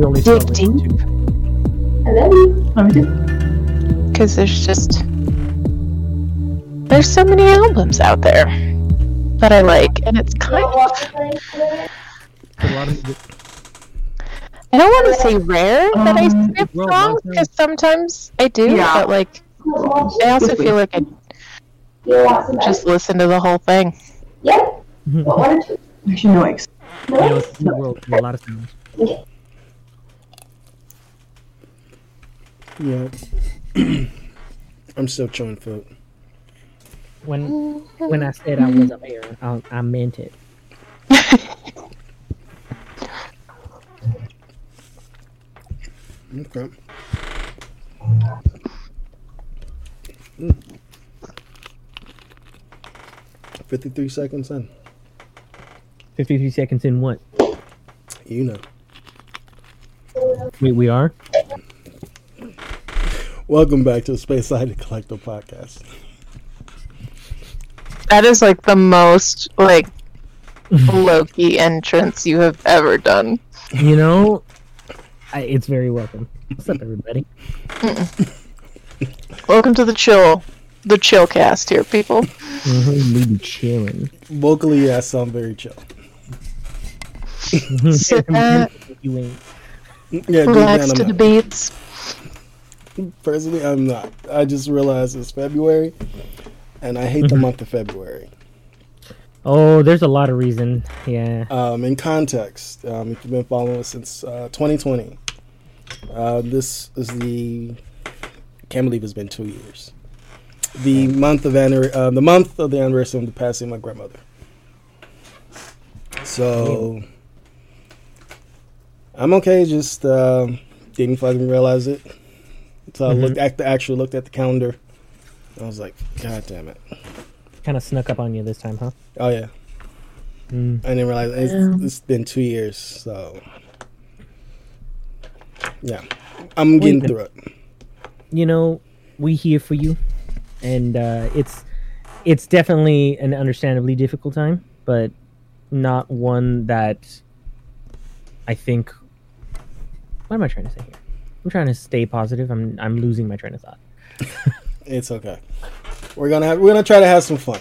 really only dig saw deep. YouTube. I love you. You. Because there's just there's so many albums out there that I like, and it's kind of A lot of I don't want to say rare that I Um, skip well, songs because sometimes I do, Yeah. but like I also feel like I You want some just listen to the whole thing. Yep. What one or two? Actually, no eggs. No you know, eggs? it's a a lot of sounds. Yeah. I'm still chewing food. When when I said I was a bear, I, I meant it. Okay. Mm. 53 seconds in. 53 seconds in what? You know. We, we are? Welcome back to the Space Side Collective Podcast. That is like the most like low key entrance you have ever done. You know, I, it's very welcome. What's up, everybody? Welcome to the chill, the chill cast here, people. Mm-hmm, we be chilling. Vocally, I sound very chill. Sit back, you ain't. Yeah, relax to the beats. Personally, I'm not. I just realized it's February, and I hate the month of February. Oh, there's a lot of reason. Yeah. Um, in context, um, if you've been following us since uh, 2020, uh, this is the. Can't believe it's been two years. The month of anniver- uh, the month of the anniversary of the passing of my grandmother. So, I'm okay. Just uh, didn't fucking realize it. So I Mhm. looked at the actually looked at the calendar. I was like, God damn it! Kind of snuck up on you this time, huh? Oh yeah, Mm. I didn't realize it's, Yeah. it's been two years, so yeah, I'm getting Wait, through it. You know, we here for you, and uh, it's it's definitely an understandably difficult time, but not one that I think. What am I trying to say here? I'm trying to stay positive. I'm I'm losing my train of thought. It's okay. We're gonna have, we're gonna try to have some fun.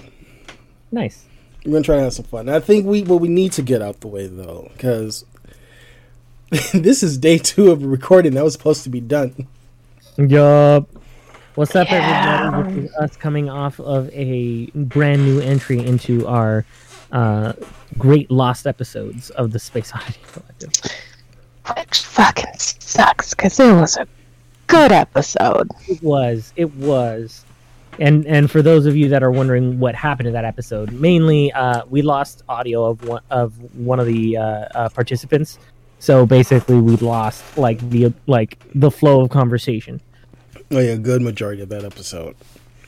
Nice. We're gonna try to have some fun. I think we what we need to get out the way though, because this is day two of a recording that was supposed to be done. Yup. What's up, Yeah. everybody? This is us coming off of a brand new entry into our uh, great lost episodes of the Space Oddity Collective. Which fucking sucks because it was a good episode. It was. It was. And and for those of you that are wondering what happened to that episode, mainly uh, we lost audio of one of one of the uh, uh, participants. So basically, we lost like the like the flow of conversation. Oh yeah, good majority of that episode.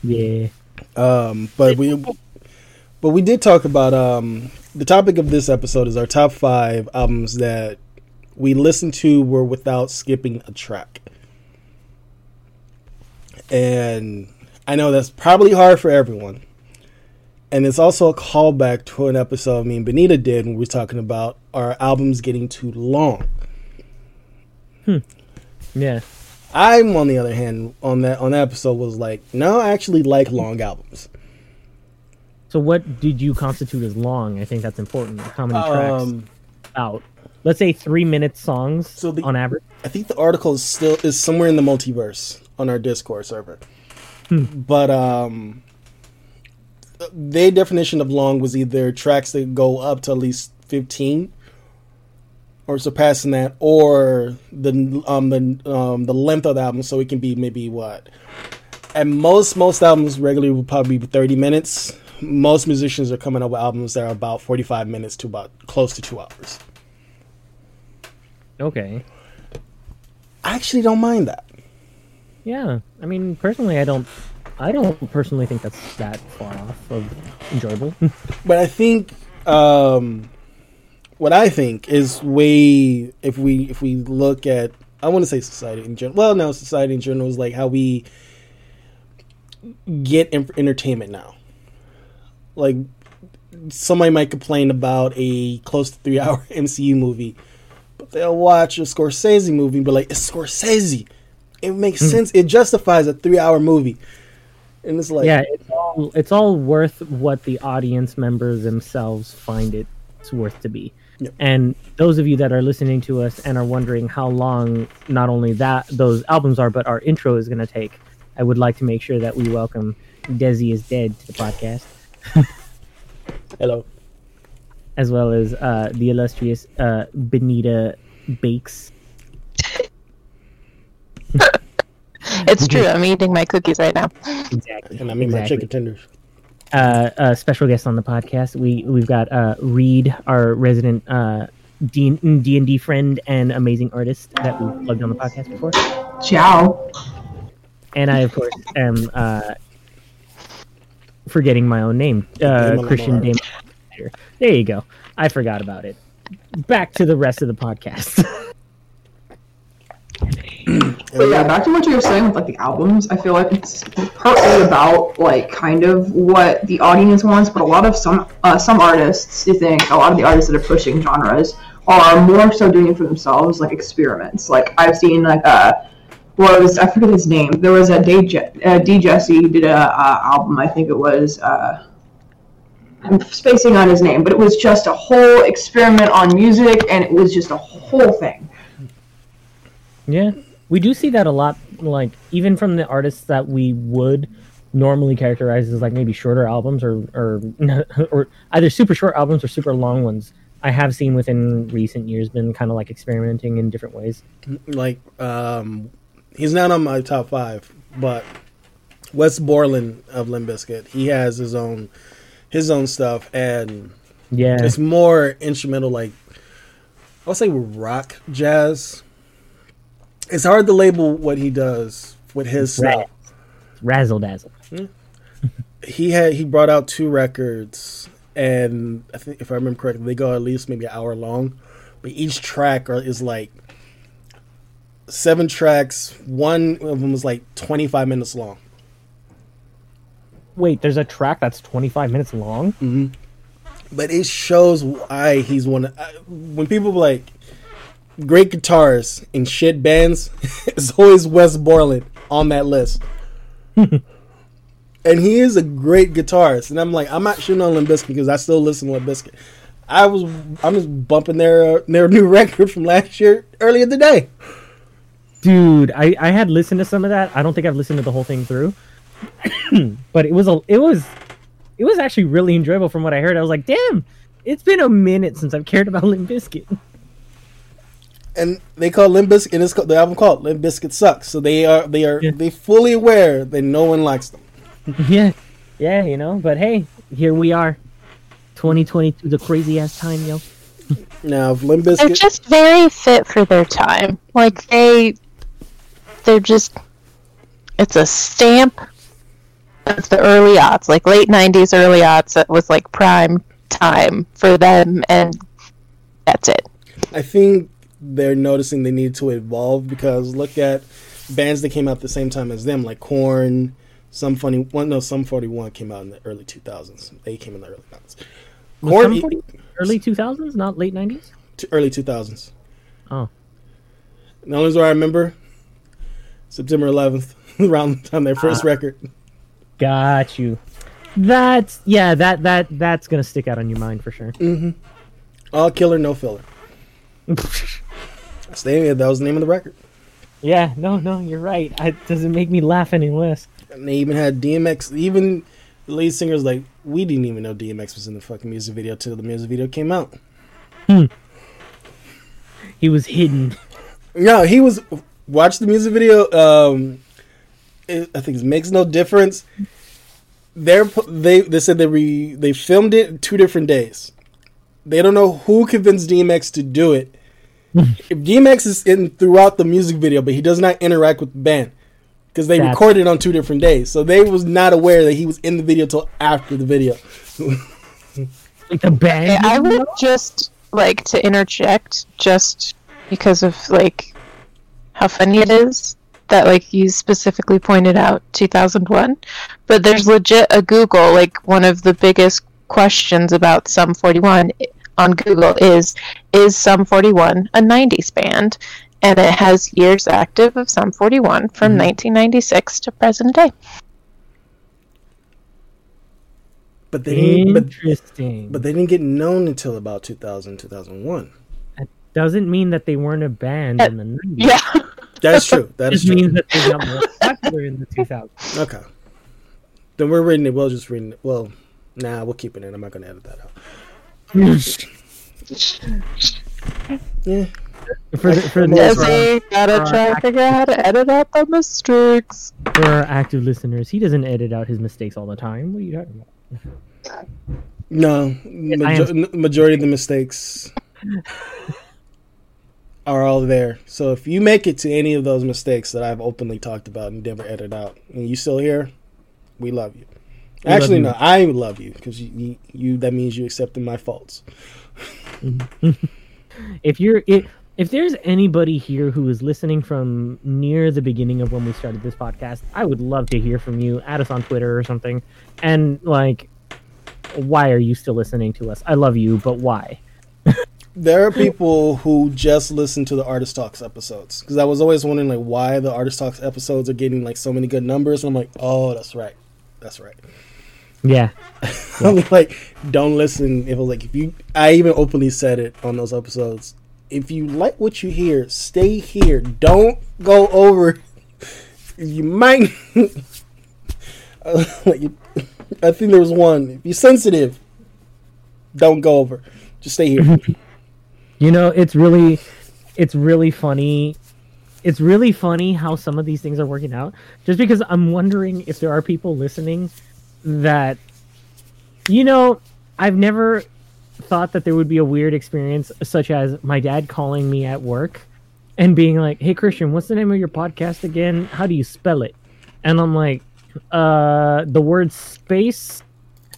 Yeah. Um, but we but we did talk about um the topic of this episode is our top five albums that we listened to were without skipping a track. And I know that's probably hard for everyone. And it's also a callback to an episode me and Benita did when we were talking about our albums getting too long. Yeah. I'm on the other hand on that on that episode was like, no, I actually like long albums. So what did you constitute as long? I think that's important. How many tracks Um, out? Let's say three minute songs So the- on average. I think the article is still is somewhere in the multiverse on our Discord server. But um their definition of long was either tracks that go up to at least 15 or surpassing that or the um the um the length of the album. So it can be maybe what? And most most albums regularly will probably be 30 minutes. Most musicians are coming up with albums that are about 45 minutes to about close to two hours Okay. i actually don't mind that Yeah. I mean, personally, I don't. I don't personally think that's that far off of enjoyable. but I think um, what I think is way if we if we look at I want to say society in general. Well, no, society in general is like how we get en- entertainment now. Like somebody might complain about a close to three hour MCU movie, they'll watch a Scorsese movie, but like it's Scorsese. It makes Hmm. sense. It justifies a three-hour movie, and it's like, yeah, it's all it's all worth what the audience members themselves find it it's worth to be. Yep. And those of you that are listening to us and are wondering how long not only that those albums are, but our intro is going to take, I would like to make sure that we welcome Desi is Dead to the podcast, hello. As well as uh, the illustrious uh, Benita Bakes. It's true. I'm eating my cookies right now. Exactly. And I mean my Exactly. chicken tenders. uh, a special guest on the podcast. We we've got uh, Reed, our resident uh, D and D friend and amazing artist that we plugged on the podcast before, Ciao. and I of course am uh, forgetting my own name, uh, Christian Lamar. There you go. I forgot about it. Back to the rest of the podcast. But yeah, back to what you were saying with like the albums, I feel like it's partly about like kind of what the audience wants, but a lot of some uh, some artists, you think a lot of the artists that are pushing genres are more so doing it for themselves, like experiments. Like I've seen like uh what was I forget his name. There was a D, uh, D Jesse did a uh, album. I think it was. Uh, I'm spacing on his name, but it was just a whole experiment on music, and it was just a whole thing. Yeah, we do see that a lot. Like even from the artists that we would normally characterize as like maybe shorter albums or or or either super short albums or super long ones. I have seen within recent years been kind of like experimenting in different ways. Like, um, he's not on my top five, but Wes Borland of Limp Bizkit, he has his own his own stuff, and Yeah, it's more instrumental, like I'll say rock jazz. It's hard to label what he does with his stuff. razzle dazzle. Hmm. He had he brought out two records, and I think if I remember correctly, they go at least maybe an hour long, but each track are, is like seven tracks. One of them was like twenty five minutes long. Wait, there's a track that's 25 minutes long. but it shows why he's one. Of, I- when people like great guitars in shit bands, it's always Wes Borland on that list. and he is a great guitarist. And I'm like, I'm not shooting on Limp Bizkit because I still listen to Limp I was, I'm just bumping their uh, their new record from last year earlier today. Dude, I, I had listened to some of that. I don't think I've listened to the whole thing through, but it was a it was it was actually really enjoyable from what I heard. I was like, damn, it's been a minute since I've cared about Limp Bizkit. And they call Limp Bizkit, and it's called, the album called Limp Bizkit sucks. So they are they are Yeah. they fully aware that no one likes them. yeah, yeah, you know. But hey, here we are, 2022, the crazy ass time, yo. Now, if Limp They're just very fit for their time. Like they, they're just. It's a stamp of the early aughts, like late '90s, early aughts. It was like prime time for them, and that's it. I think they're noticing they need to evolve because look at bands that came out the same time as them, like Korn, some funny one. No, Sum 41 came out in the early two thousands. They came in the early thousands. Was Korn, 40 early 2000s, not late 90s. t- early two thousands. Oh, The only reason I remember September eleventh, around the time their first uh-huh. record. Got you. That's yeah, that that that's gonna stick out on your mind for sure. All killer, no filler. Stay that was the name of the record. yeah, no, no, you're right. It doesn't make me laugh any less. And they even had DMX. Even the lead singer's like, we didn't even know DMX was in the fucking music video till the music video came out. Hmm. He was hidden. No, he was. Watch the music video. Um, it, I think it makes no difference. They're they they said they re, they filmed it two different days. They don't know who convinced DMX to do it. if DMX is in throughout the music video, but he does not interact with the band because they That's- recorded it on two different days, so they was not aware that he was in the video till after the video. Like the band. I would just like to interject just because of like how funny it is that like you specifically pointed out 2001 but there's legit a google like one of the biggest questions about sum 41 on Google is is Sum 41 a 90s band? And it has years active of Sum 41 from Mm-hmm. 1996 to present day. But they didn't. But, Interesting. but they didn't get known until about 2000, 2001. doesn't mean that they weren't a band in the 90s. Yeah. That is true. That It is just means that they got more popular in the 2000s. Okay. Then we're reading it. We'll just reading it. Well, nah, we'll keep it in. I'm not gonna edit that out. Yeah. For the, for, the, Jesse, gotta try to figure out how to edit out the mistakes. for our active listeners, he doesn't edit out his mistakes all the time. What are you talking about? No, majo- n- majority of the mistakes are all there. So if you make it to any of those mistakes that I've openly talked about and never edited out, and you still here, we love you. We love Actually, you. no, I love you because you, you, you that means you accepted my faults. If you're it, if there's anybody here who is listening from near the beginning of when we started this podcast, I would love to hear from you. Add us on Twitter or something. And like why are you still listening to us? I love you, but why? There are people who just listen to the Artist Talks episodes because I was always wondering like why the Artist Talks episodes are getting like so many good numbers. And I'm like, oh, that's right, that's right. Yeah. I'm like, don't listen. If like, if you, I even openly said it on those episodes. If you like what you hear, stay here. Don't go over. You might. Like, I think there was one. If you're sensitive, don't go over. Just stay here. You know, it's really it's really funny. It's really funny how some of these things are working out. Just because I'm wondering if there are people listening that you know, I've never thought that there would be a weird experience such as my dad calling me at work and being like, "Hey Christian, what's the name of your podcast again? How do you spell it?" And I'm like, "Uh, the word space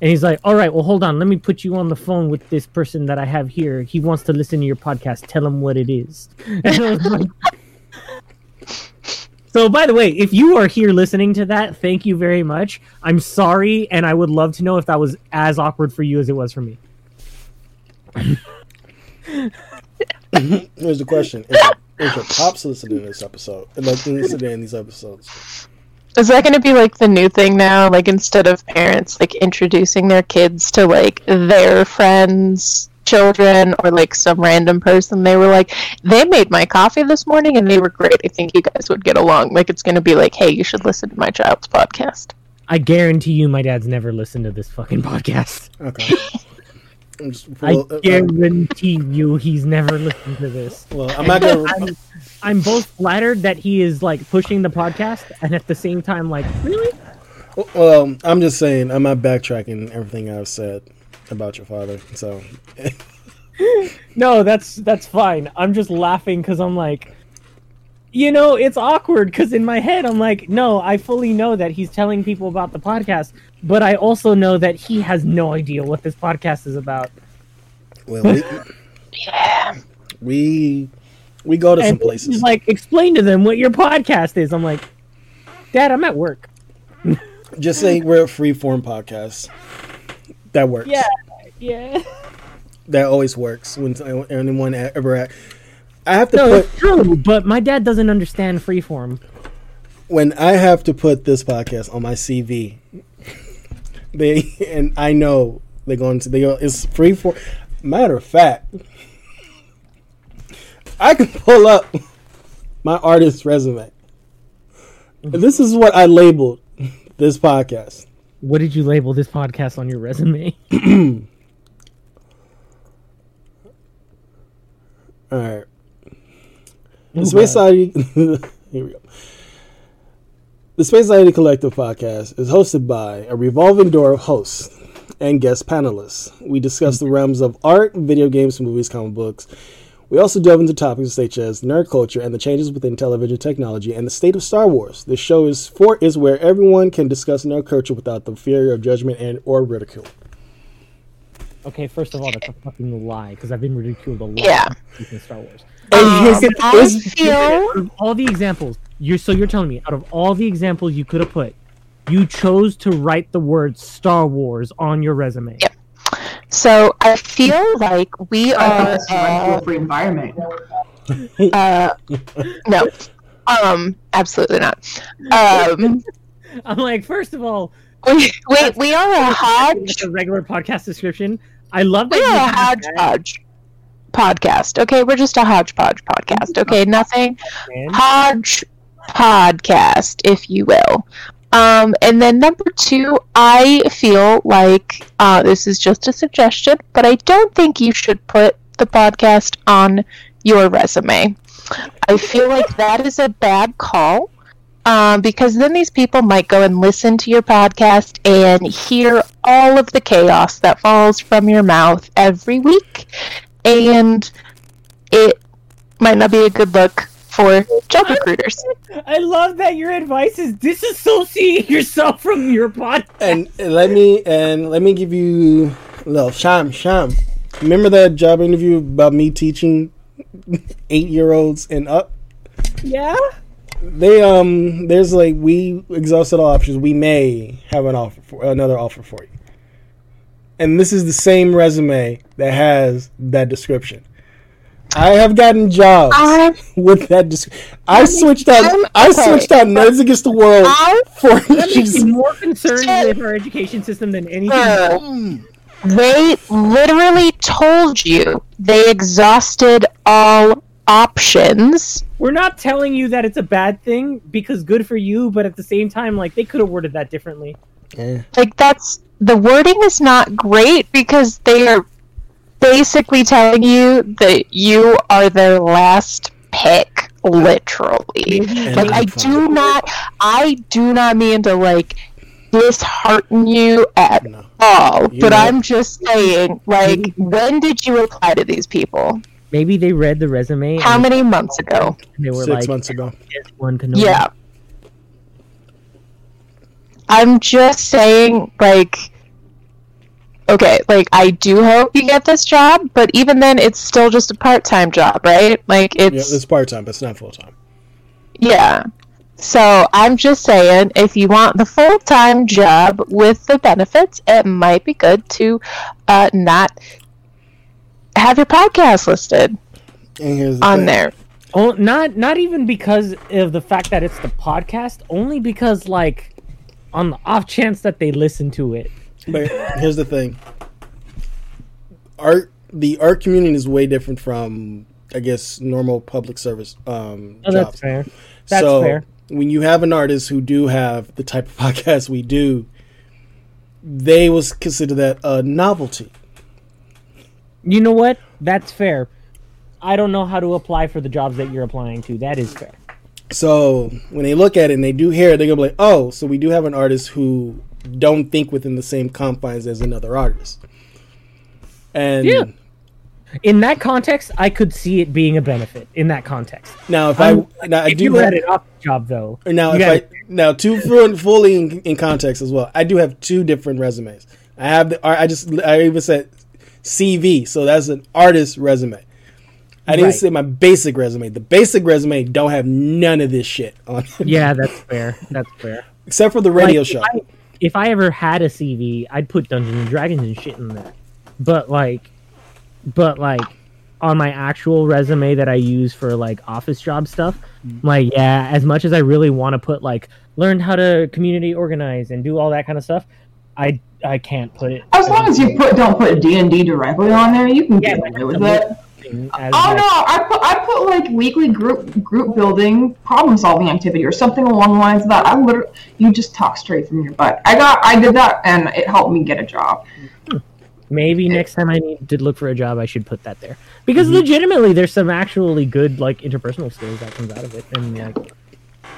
and he's like, "All right, well, hold on. Let me put you on the phone with this person that I have here. He wants to listen to your podcast. Tell him what it is." Like, so, by the way, if you are here listening to that, thank you very much. I'm sorry, and I would love to know if that was as awkward for you as it was for me. Here's the question: Is, your- is your pops listening to this episode? Like listening in these episodes? Is that going to be like the new thing now? Like instead of parents like introducing their kids to like their friends, children, or like some random person, they were like, they made my coffee this morning and they were great. I think you guys would get along. Like it's going to be like, hey, you should listen to my child's podcast. I guarantee you, my dad's never listened to this fucking podcast. Okay. I well, uh, guarantee you, he's never listened to this. well, I'm not gonna. I'm, I'm both flattered that he is like pushing the podcast, and at the same time, like, really? Well, I'm just saying, I'm not backtracking everything I've said about your father. So, No, that's that's fine. I'm just laughing because I'm like, you know, it's awkward because in my head I'm like, no, I fully know that he's telling people about the podcast, but I also know that he has no idea what this podcast is about. well, we, Yeah. we we go to some places. he's like, explain to them what your podcast is. I'm like, Dad, I'm at work. Just say we're a free form podcast. That works. Yeah, yeah. that always works when anyone ever. I have to No, put it's true, but my dad doesn't understand freeform. when I have to put this podcast on my CV. They and I know they're going to they go. It's freeform. Matter of fact, I can pull up my artist resume. This is what I labeled this podcast. What did you label this podcast on your resume? All right. The Space Society. here we go. The Space Society Collective podcast is hosted by a revolving door of hosts and guest panelists. We discuss the realms of art, video games, movies, comic books. We also delve into topics such as nerd culture and the changes within television technology and the state of Star Wars. This show is for is where everyone can discuss nerd culture without the fear of judgment and or ridicule. Okay, first of all, that's a fucking lie because I've been ridiculed a lot Yeah. in Star Wars. And Um, I here's- feel Out of all the examples, you're so you're telling me out of all the examples you could have put, you chose to write the word Star Wars on your resume. Yep. So I feel like we I are. this went to Uh, a environment. uh, no, um, absolutely not. Um, I'm like, first of all, we, we, we are a hodge. a regular podcast description. I love that. We are a have that, hodgepodge podcast. Okay, we're just a hodgepodge podcast. Okay, nothing hodge podcast, if you will. Um, and then number two, I feel like uh, this is just a suggestion, but I don't think you should put the podcast on your resume. I feel like that is a bad call um, because then these people might go and listen to your podcast and hear all of the chaos that falls from your mouth every week, and it might not be a good look for job recruiters. I love that your advice is disassociate yourself from your podcast. and let me and let me give you a little sham sham. Remember that job interview about me teaching eight year olds and up? Yeah. They um there's like we exhausted all options. We may have an offer for another offer for you. And this is the same resume that has that description. I have gotten jobs I, with that description. I switched out. I'm- I switched out Nerds Against the World I for That makes more concerned with our education system than anything. uh, they literally told you they exhausted all options. We're not telling you that it's a bad thing because good for you, but at the same time, like they could have worded that differently. Yeah. Like that's the wording is not great because they are basically telling you that you are their last pick, literally. And Like I do fine. not I do not mean to like dishearten you at No. all. You but know- I'm just saying, like, when did you apply to these people? Maybe they read the resume. How many months ago? they were Six like, months ago. "This one can know Yeah. I'm just saying, like, okay, like, I do hope you get this job, but even then, it's still just a part time job, right? Like, Yeah, it's, it's part time, but it's not full time. yeah. So I'm just saying, if you want the full time job with the benefits, it might be good to uh, not have your podcast listed And here's the on thing. there. Oh, not not even because of the fact that it's the podcast, only because like on the off chance that they listen to it. But here's the thing. Art the art community is way different from I guess normal public service um Oh, that's jobs. fair. That's so fair. when you have an artist who do have the type of podcast we do, they was consider that a novelty. You know what? That's fair. I don't know how to apply for the jobs that you're applying to. That is fair. So when they look at it and they do hear it, they're gonna be like, "Oh, so we do have an artist who don't think within the same confines as another artist." And Yeah. In that context, I could see it being a benefit. In that context, now, if I'm- I now I do you had an off job though, now if I now two full, fully in, in context as well, I do have two different resumes. I have the I just I even said CV, so that's an artist resume. I didn't Right. say my basic resume. The basic resume don't have none of this shit on it, yeah, that's fair. That's fair. except for the radio Like, show. If I, if I ever had a CV, I'd put Dungeons and Dragons and shit in there. But like, but like, on my actual resume that I use for like office job stuff, Mm-hmm. like yeah, as much as I really want to put like learned how to community organize and do all that kind of stuff, I I can't put it. As long as you put don't put D and D directly on there, you can Yeah, get away with it. As, Oh no, I put I put like weekly group group building problem solving activity or something along the lines of that. I literally you just talk straight from your butt. I got I did that and it helped me get a job. Maybe next time I need to look for a job, I should put that there because Mm-hmm. legitimately, there's some actually good like interpersonal skills that comes out of it, and like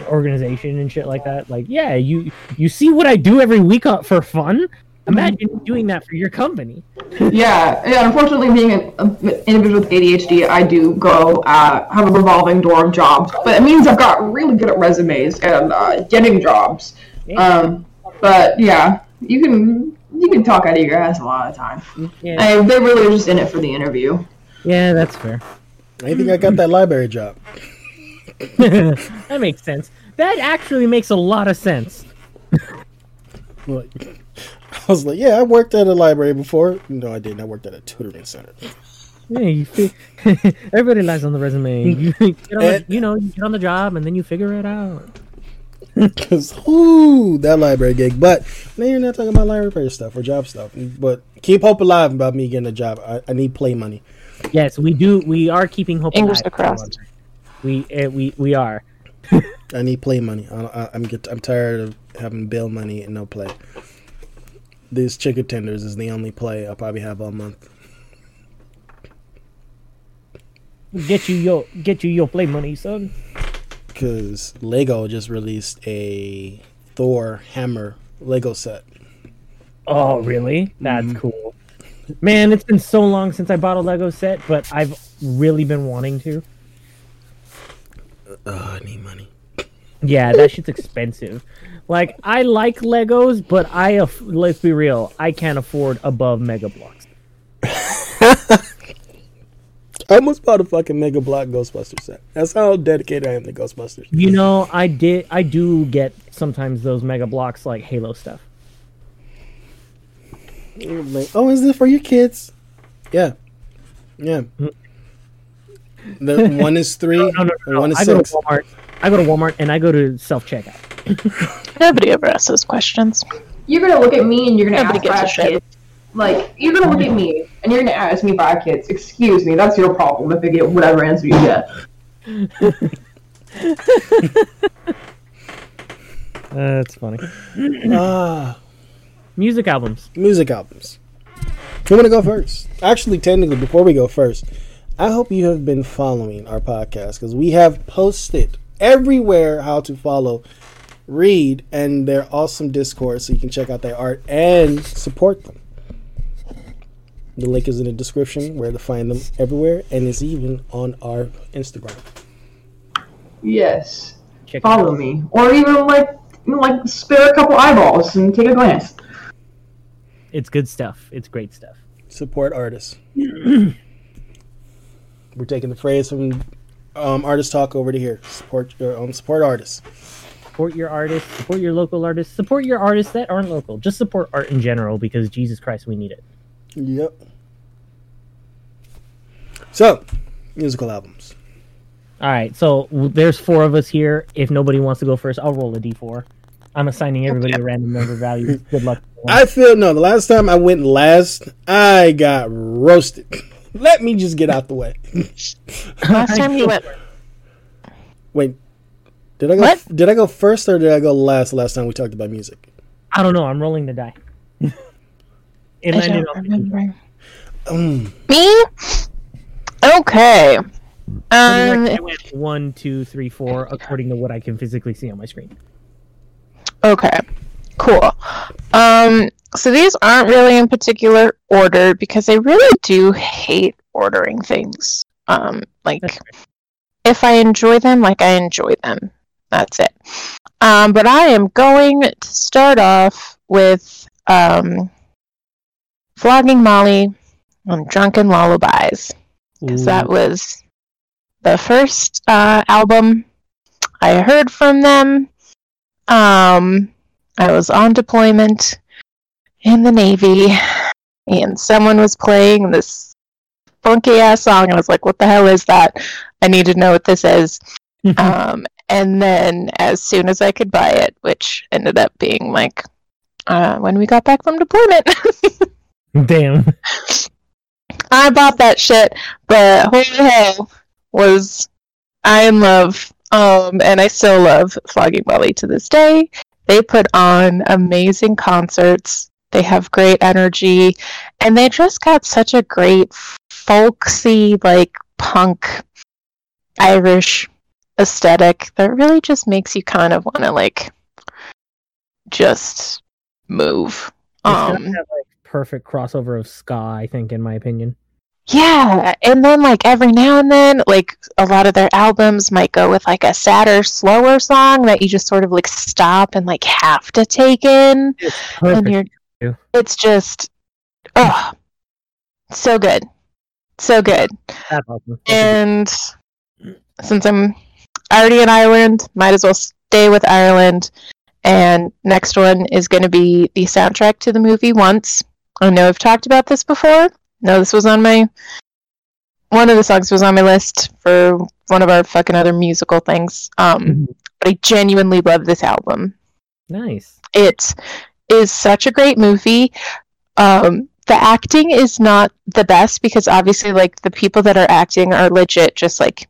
organization and shit like that. Like, yeah, you you see what I do every week uh, for fun. Imagine doing that for your company. Yeah, yeah. Unfortunately, being an an individual with ADHD, I do go uh, have a revolving door of jobs, but it means I've got really good at resumes and uh, getting jobs. Um, but yeah, you can you can talk out of your ass a lot of the time. Yeah, And they really are just in it for the interview. yeah, that's fair. I think I got that library job. that makes sense. That actually makes a lot of sense. Like, was like, yeah, I worked at a library before. No, I didn't. I worked at a tutoring center. Yeah, you fi- everybody lies on the resume. You, get on the, you know, you get on the job and then you figure it out. Cause ooh, that library gig. But now you're not talking about library stuff or job stuff. But keep hope alive about me getting a job. I, I need play money. Yes, we do. We are keeping hope. Fingers alive. Across. We uh, we we are. I need play money. I, I, I'm get, I'm tired of having bill money and no play. These chicken tenders is the only play I'll probably have all month. Get you your get you your play money, son. Cause Lego just released a Thor hammer Lego set. Oh, really? That's mm-hmm. cool. Man, it's been so long since I bought a Lego set, but I've really been wanting to. Oh, I need money. Yeah, that shit's expensive. Like, I like Legos, but I aff- let's be real, I can't afford above Mega Bloks. I almost bought a fucking Mega Blok Ghostbusters set. That's how dedicated I am to Ghostbusters. You know, I did. I do get sometimes those Mega Bloks like Halo stuff. Like, oh, is this for your kids? Yeah, yeah. The one is three, No, no, no. no. one is I go to Walmart. I go to Walmart and I go to self checkout. Nobody ever asks those questions. You're gonna look at me and you're gonna Nobody ask gives a five shit. kids. Like you're gonna look at me and you're gonna ask me five kids. Excuse me, that's your problem if I get whatever answer you get. That's funny. Ah, Music albums. music albums. Who want to go first? Actually, technically, before we go first, I hope you have been following our podcast because we have posted everywhere how to follow, Reed, and their awesome Discord so you can check out their art and support them. The link is in the description where to find them everywhere, and it's even on our Instagram. Yes, Check follow me, or even like like spare a couple eyeballs and take a glance. It's good stuff. It's great stuff. Support artists. We're taking the phrase from um, artist talk over to here. Support your um, support artists. Support your artists. Support your local artists. Support your artists that aren't local. Just support art in general because Jesus Christ, we need it. Yep. So, musical albums. All right, so there's four of us here. If nobody wants to go first, I'll roll a d4. I'm assigning everybody a random number value. Good luck. I feel no. The last time I went last, I got roasted. Let me just get out the way. Last time you went, Wait, did I go? What? Did I go first or did I go last? Last time we talked about music. I don't know. I'm rolling the die. it I landed don't remember. Mm. Me? Okay. Um, I went one, two, three, four, according to what I can physically see on my screen. Okay, cool. Um, so these aren't really in particular order because I really do hate ordering things. Um, like if I enjoy them, like I enjoy them. That's it. Um, but I am going to start off with um, flogging Molly on Drunken Lullabies because that was the first uh, album I heard from them. Um, I was on deployment in the Navy, and someone was playing this funky ass song, and I was like, "What the hell is that? I need to know what this is." Um, and then, as soon as I could buy it, which ended up being like uh, when we got back from deployment. Damn. I bought that shit, but holy hell was I in love. Um, and I still love Flogging Molly to this day. They put on amazing concerts. They have great energy, and they just got such a great folksy, like punk Irish aesthetic that really just makes you kind of want to like just move. It's Um, that like perfect crossover of ska, I think, in my opinion. Yeah, and then like every now and then, like a lot of their albums might go with like a sadder, slower song that you just sort of like stop and like have to take in, and Perfect. you're, it's just, oh, so good, so good. Awesome. And since I'm already in Ireland, might as well stay with Ireland. And next one is going to be the soundtrack to the movie Once. I know I've talked about this before. No, this was on my one of the songs was on my list for one of our fucking other musical things. Um, Mhm. but I genuinely love this album. Nice. It is such a great movie. Um, the acting is not the best because obviously, like the people that are acting are legit, just like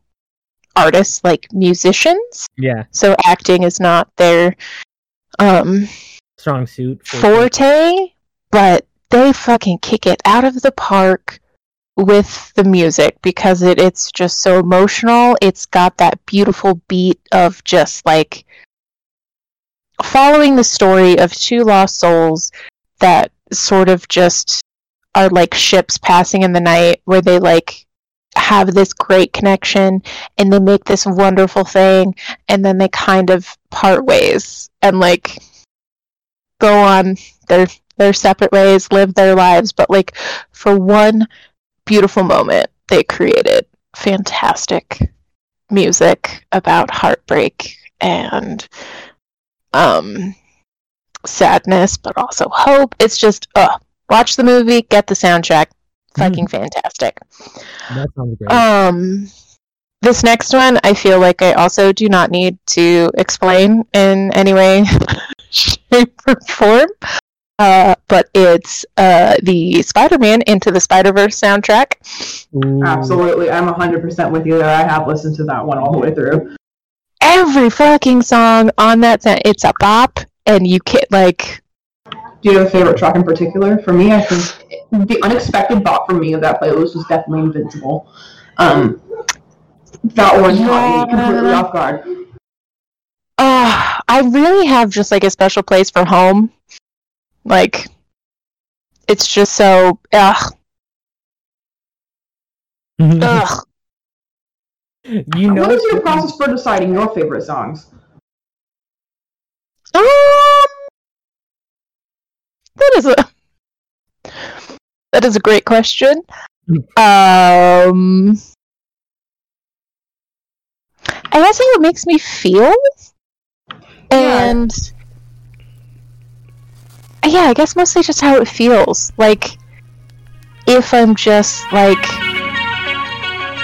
artists, like musicians. Yeah. So acting is not their um, Strong suit. for- forte, but they fucking kick it out of the park with the music because it, it's just so emotional. It's got that beautiful beat of just like following the story of two lost souls that sort of just are like ships passing in the night where they like have this great connection and they make this wonderful thing and then they kind of part ways and like go on their their separate ways live their lives. But like for one beautiful moment they created fantastic music about heartbreak and um sadness but also hope. It's just uh watch the movie get the soundtrack fucking fantastic That sounds great. um, this next one, I feel like I also do not need to explain in any way, shape, or form. Uh, but it's uh, the Spider-Man Into the Spider-Verse soundtrack. Ooh. Absolutely, I'm 100% with you there. I have listened to that one all the way through. Every fucking song on that sound, it's a bop, and you can't like, Do you have a favorite track in particular? For me, I think the unexpected bop for me of that playlist was definitely Invincible. Um, that one caught me completely off guard. uh, I really have just like a special place for home. Like, it's just so ugh, ugh. you know, what is your process for deciding your favorite songs? Um, that is a that is a great question. Um, I guess how it makes me feel, and yeah, I guess mostly just how it feels. Like if I'm just like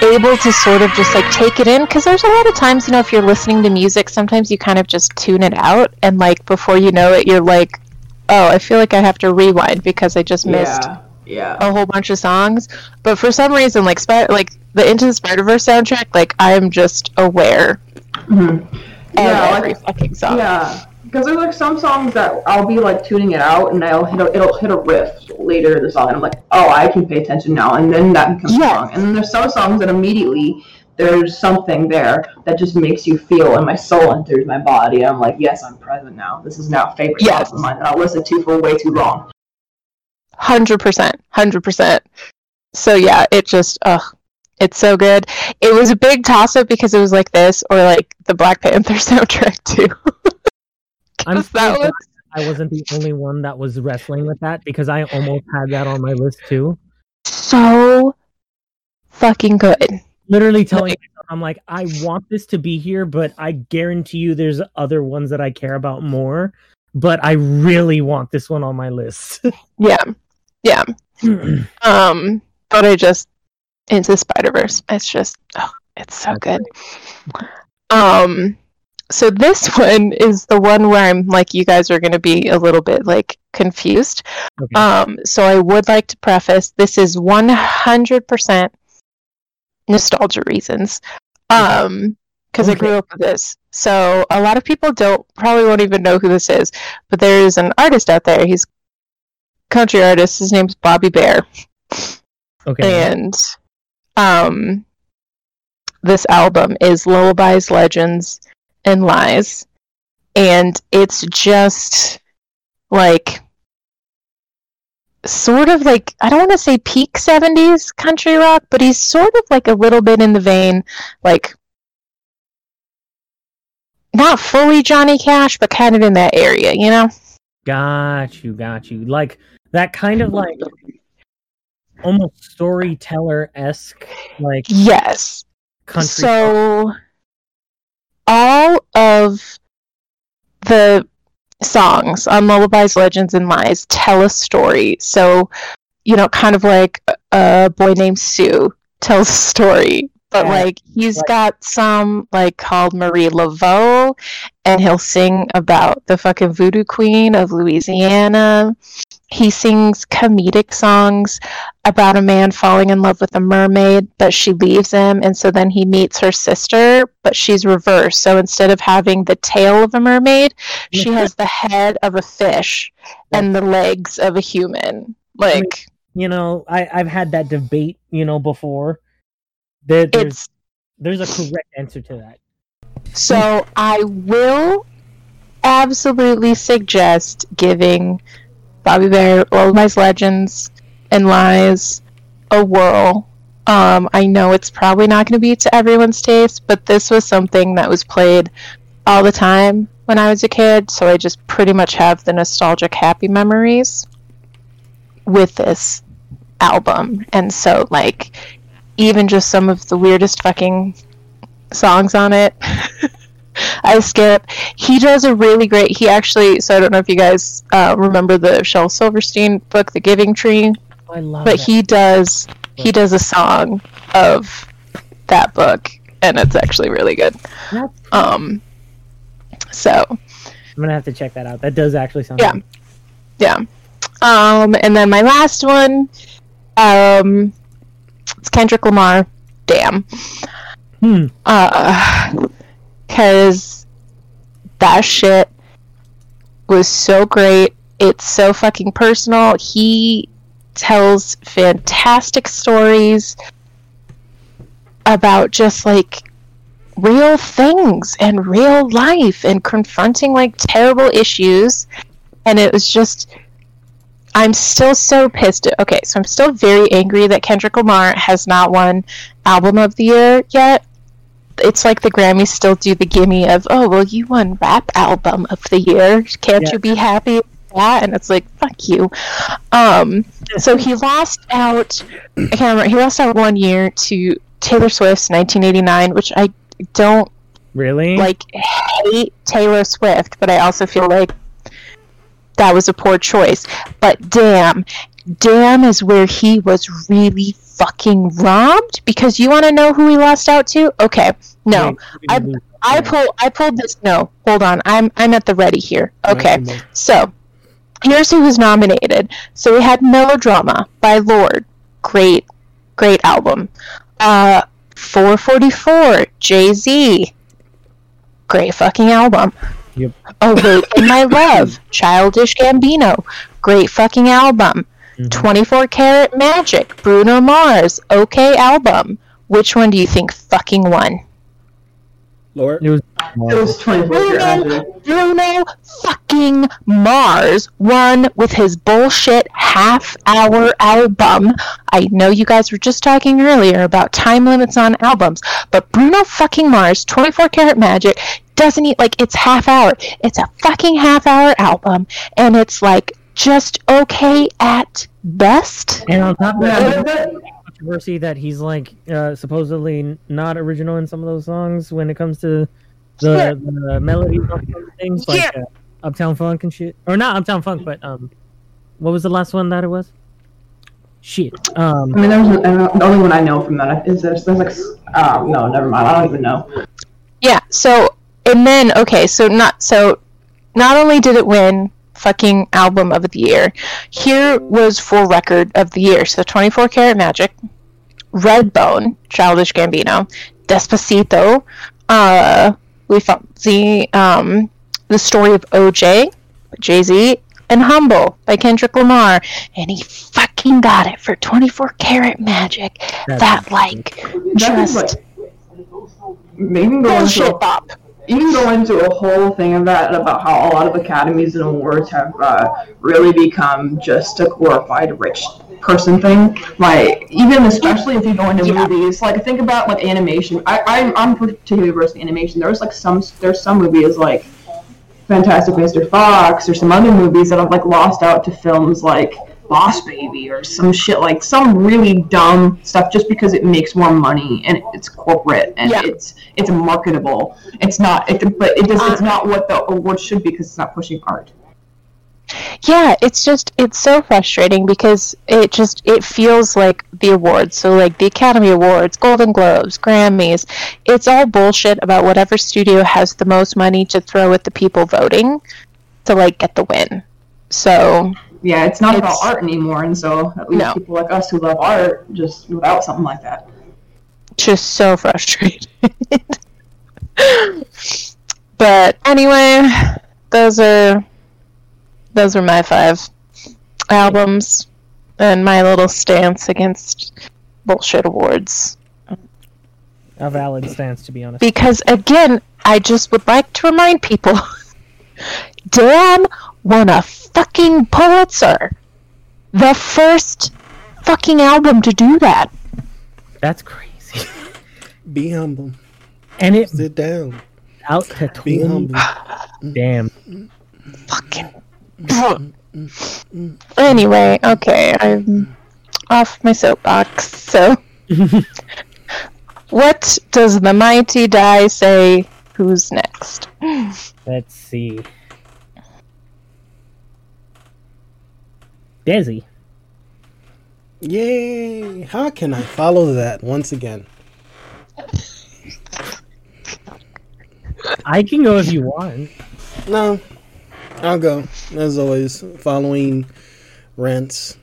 able to sort of just like take it in because there's a lot of times you know if you're listening to music sometimes you kind of just tune it out and like before you know it you're like oh i feel like i have to rewind because i just missed Yeah, yeah. a whole bunch of songs but for some reason like Spy- like the into the spider-verse soundtrack like i'm just aware Mhm. of Yeah, every like, fucking song yeah. Because there's like some songs that I'll be like tuning it out, and I'll hit a, it'll hit a riff later in the song, and I'm like, oh, I can pay attention now, and then that becomes Yes. song. And then there's some songs that immediately there's something there that just makes you feel, and my soul enters my body. I'm like, yes, I'm present now. This is now a favorite Yes. song of mine that I'll listen to for way too long. Hundred percent, hundred percent. So yeah, it just ugh, it's so good. It was a big toss up because it was like this or like the Black Panther soundtrack too. I'm 'Cause that was I wasn't the only one that was wrestling with that because I almost had that on my list too. so fucking good. Literally telling myself, I'm like, I want this to be here, but I guarantee you there's other ones that I care about more. But I really want this one on my list. Yeah, yeah. Um, but I just into Spider Verse. It's just oh, it's so good. Um, so this one is the one where I'm like, you guys are gonna be a little bit like confused. Okay. Um, so I would like to preface this is 100% nostalgia reasons. Um, because I grew up with this. So a lot of people don't probably won't even know who this is, but there is an artist out there. He's a country artist. His name's Bobby Bare, okay. and um, this album is Lullabies, Legends, and Lies, and it's just like sort of like I don't want to say peak 70s country rock, but he's sort of like a little bit in the vein like not fully Johnny Cash, but kind of in that area, you know? Got you, got you. Like that kind of like almost storyteller esque like Yes. country. So all of the songs uh, on Lullabies, Legends, and Lies tell a story. So, you know, kind of like a boy named Sue tells a story. But Yeah. like he's Right. got some like called Marie Laveau, and he'll sing about the fucking voodoo queen of Louisiana. He sings comedic songs about a man falling in love with a mermaid, but she leaves him, and so then he meets her sister, but she's reversed. So instead of having the tail of a mermaid, she has the head of a fish and the legs of a human. Like You know, I I've had that debate. You know, before. There, there's it's there's a correct answer to that. so I will absolutely suggest giving Bobby Bare, Lullabies, Legends, and Lies a whirl. Um, I know it's probably not going to be to everyone's taste, but this was something that was played all the time when I was a kid, so I just pretty much have the nostalgic happy memories with this album. And so, like, even just some of the weirdest fucking songs on it. I skip. He does a really great. He actually. So I don't know if you guys uh, remember the Shel Silverstein book, The Giving Tree, I love but that. he does. He does a song of that book, and it's actually really good. That's- Um. So I'm gonna have to check that out. That does actually sound. Yeah. good. yeah. Um, and then my last one, um, it's Kendrick Lamar. Damn. Hmm. Uh, because that shit was so great. It's so fucking personal. He tells fantastic stories about just like real things and real life and confronting like terrible issues. And it was just, I'm still so pissed. Okay, so I'm still very angry that Kendrick Lamar has not won Album of the Year yet it's like the Grammys still do the gimme of, oh, well, you won Rap Album of the Year. Can't Yeah. you be happy with that? And it's like, fuck you. Um, so he lost out, I can't remember, he lost out one year to Taylor Swift's 1989, which I don't Really? like hate Taylor Swift, but I also feel like that was a poor choice. But damn, damn is where he was really fucking robbed because you want to know who he lost out to? Okay, no, I I pull I pulled this. No, hold on, I'm I'm at the ready here. Okay, so here's who was nominated. So we had Melodrama by Lorde, great, great album. Uh, 444 Jay Z, great fucking album. Yep. Awaken My Love, Childish Gambino, great fucking album. Mhm. 24 Karat Magic, Bruno Mars, okay album. Which one do you think fucking won? Lorde. It was. It was 24 karat. Bruno fucking Mars won with his bullshit half hour album. I know you guys were just talking earlier about time limits on albums, but Bruno fucking Mars, 24 Karat Magic, doesn't eat like it's half hour. It's a fucking half hour album, and it's like just okay at best. And on top of that, controversy that he's like uh, supposedly not original in some of those songs when it comes to the, Yeah. the melodies on some things like Yeah. uh, Uptown Funk and shit, or not Uptown Funk, but um, what was the last one that it was? Shit. Um, I mean, there's the only one I know from that is there's, there's like, um, no, never mind. I don't even know. Yeah. So and then okay, so not so not only did it win fucking album of the year, here was for record of the year. So 24 Karat Magic, Redbone, Childish Gambino, Despacito, uh, we found the um the story of OJ, Jay Z, and Humble by Kendrick Lamar, and he fucking got it for 24 Karat Magic. That's that like just maybe bullshit bop. You can go into a whole thing of that about how a lot of academies and awards have uh, really become just a glorified rich person thing. Like even especially if you go into Yeah. movies, like think about like animation. I I'm, I'm particularly versed in animation. There's like some there's some movies like Fantastic Mr. Fox or some other movies that have like lost out to films like Boss Baby or some shit like some really dumb stuff just because it makes more money and it's corporate and Yeah. it's it's marketable. It's not it, but it does it's uh, not what the award should be because it's not pushing art. Yeah, it's just it's so frustrating because it just it feels like the awards. So like the Academy Awards, Golden Globes, Grammys, it's all bullshit about whatever studio has the most money to throw at the people voting to like get the win. So Yeah, it's not about art anymore, and so at least No. people like us who love art just without something like that. just so frustrated. but anyway, those are those are my five albums and my little stance against bullshit awards. A valid stance, to be honest. Because again, I just would like to remind people Dan won a fucking Pulitzer. The first fucking album to do that. That's crazy. Be humble. And it Sit down. out to Be 20. humble. Damn. fucking. anyway, okay, I'm off my soapbox. So, what does the mighty die say? Who's next? Let's see. Desi. Yay! How can I follow that once again? I can go if you want. No, I'll go as always. Following rents.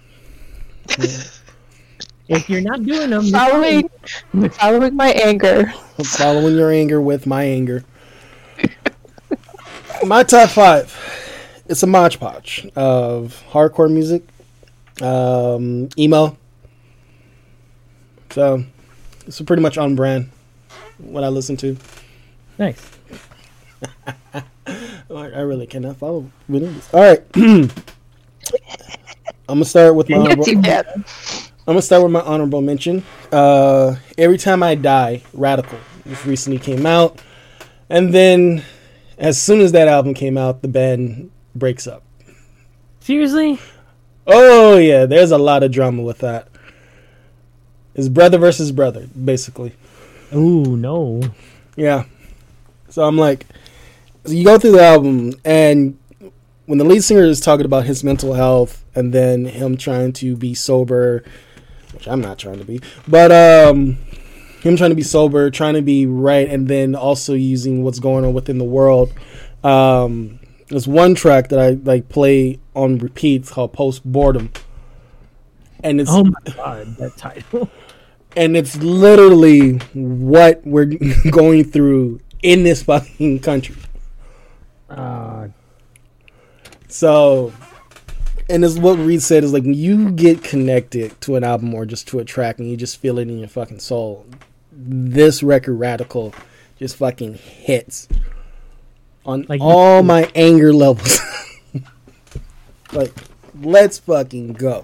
If you're not doing them, Following, following my anger. following your anger with my anger. my top five. It's a modge podge of hardcore music, um, emo. So it's pretty much on brand. What I listen to. nice. I I really cannot follow videos. All right. I'm gonna start with my honorable, Too I'm gonna start with my honorable mention. Uh, Every time I die, Radical, which recently came out, and then as soon as that album came out, the band breaks up. Seriously? Oh yeah, there's a lot of drama with that. It's brother versus brother, basically. Ooh, no. Yeah. So I'm like, so you go through the album, and when the lead singer is talking about his mental health, and then him trying to be sober, which I'm not trying to be, but um, him trying to be sober, trying to be right, and then also using what's going on within the world. Um, there's one track that I like play on repeat called "Post Boredom," and it's Oh my god, that title. and it's literally what we're going through in this fucking country. Uh, So, and it's what Reed said is like when you get connected to an album or just to a track and you just feel it in your fucking soul. This record, Radical, just fucking hits on Like all my anger levels. like, let's fucking go.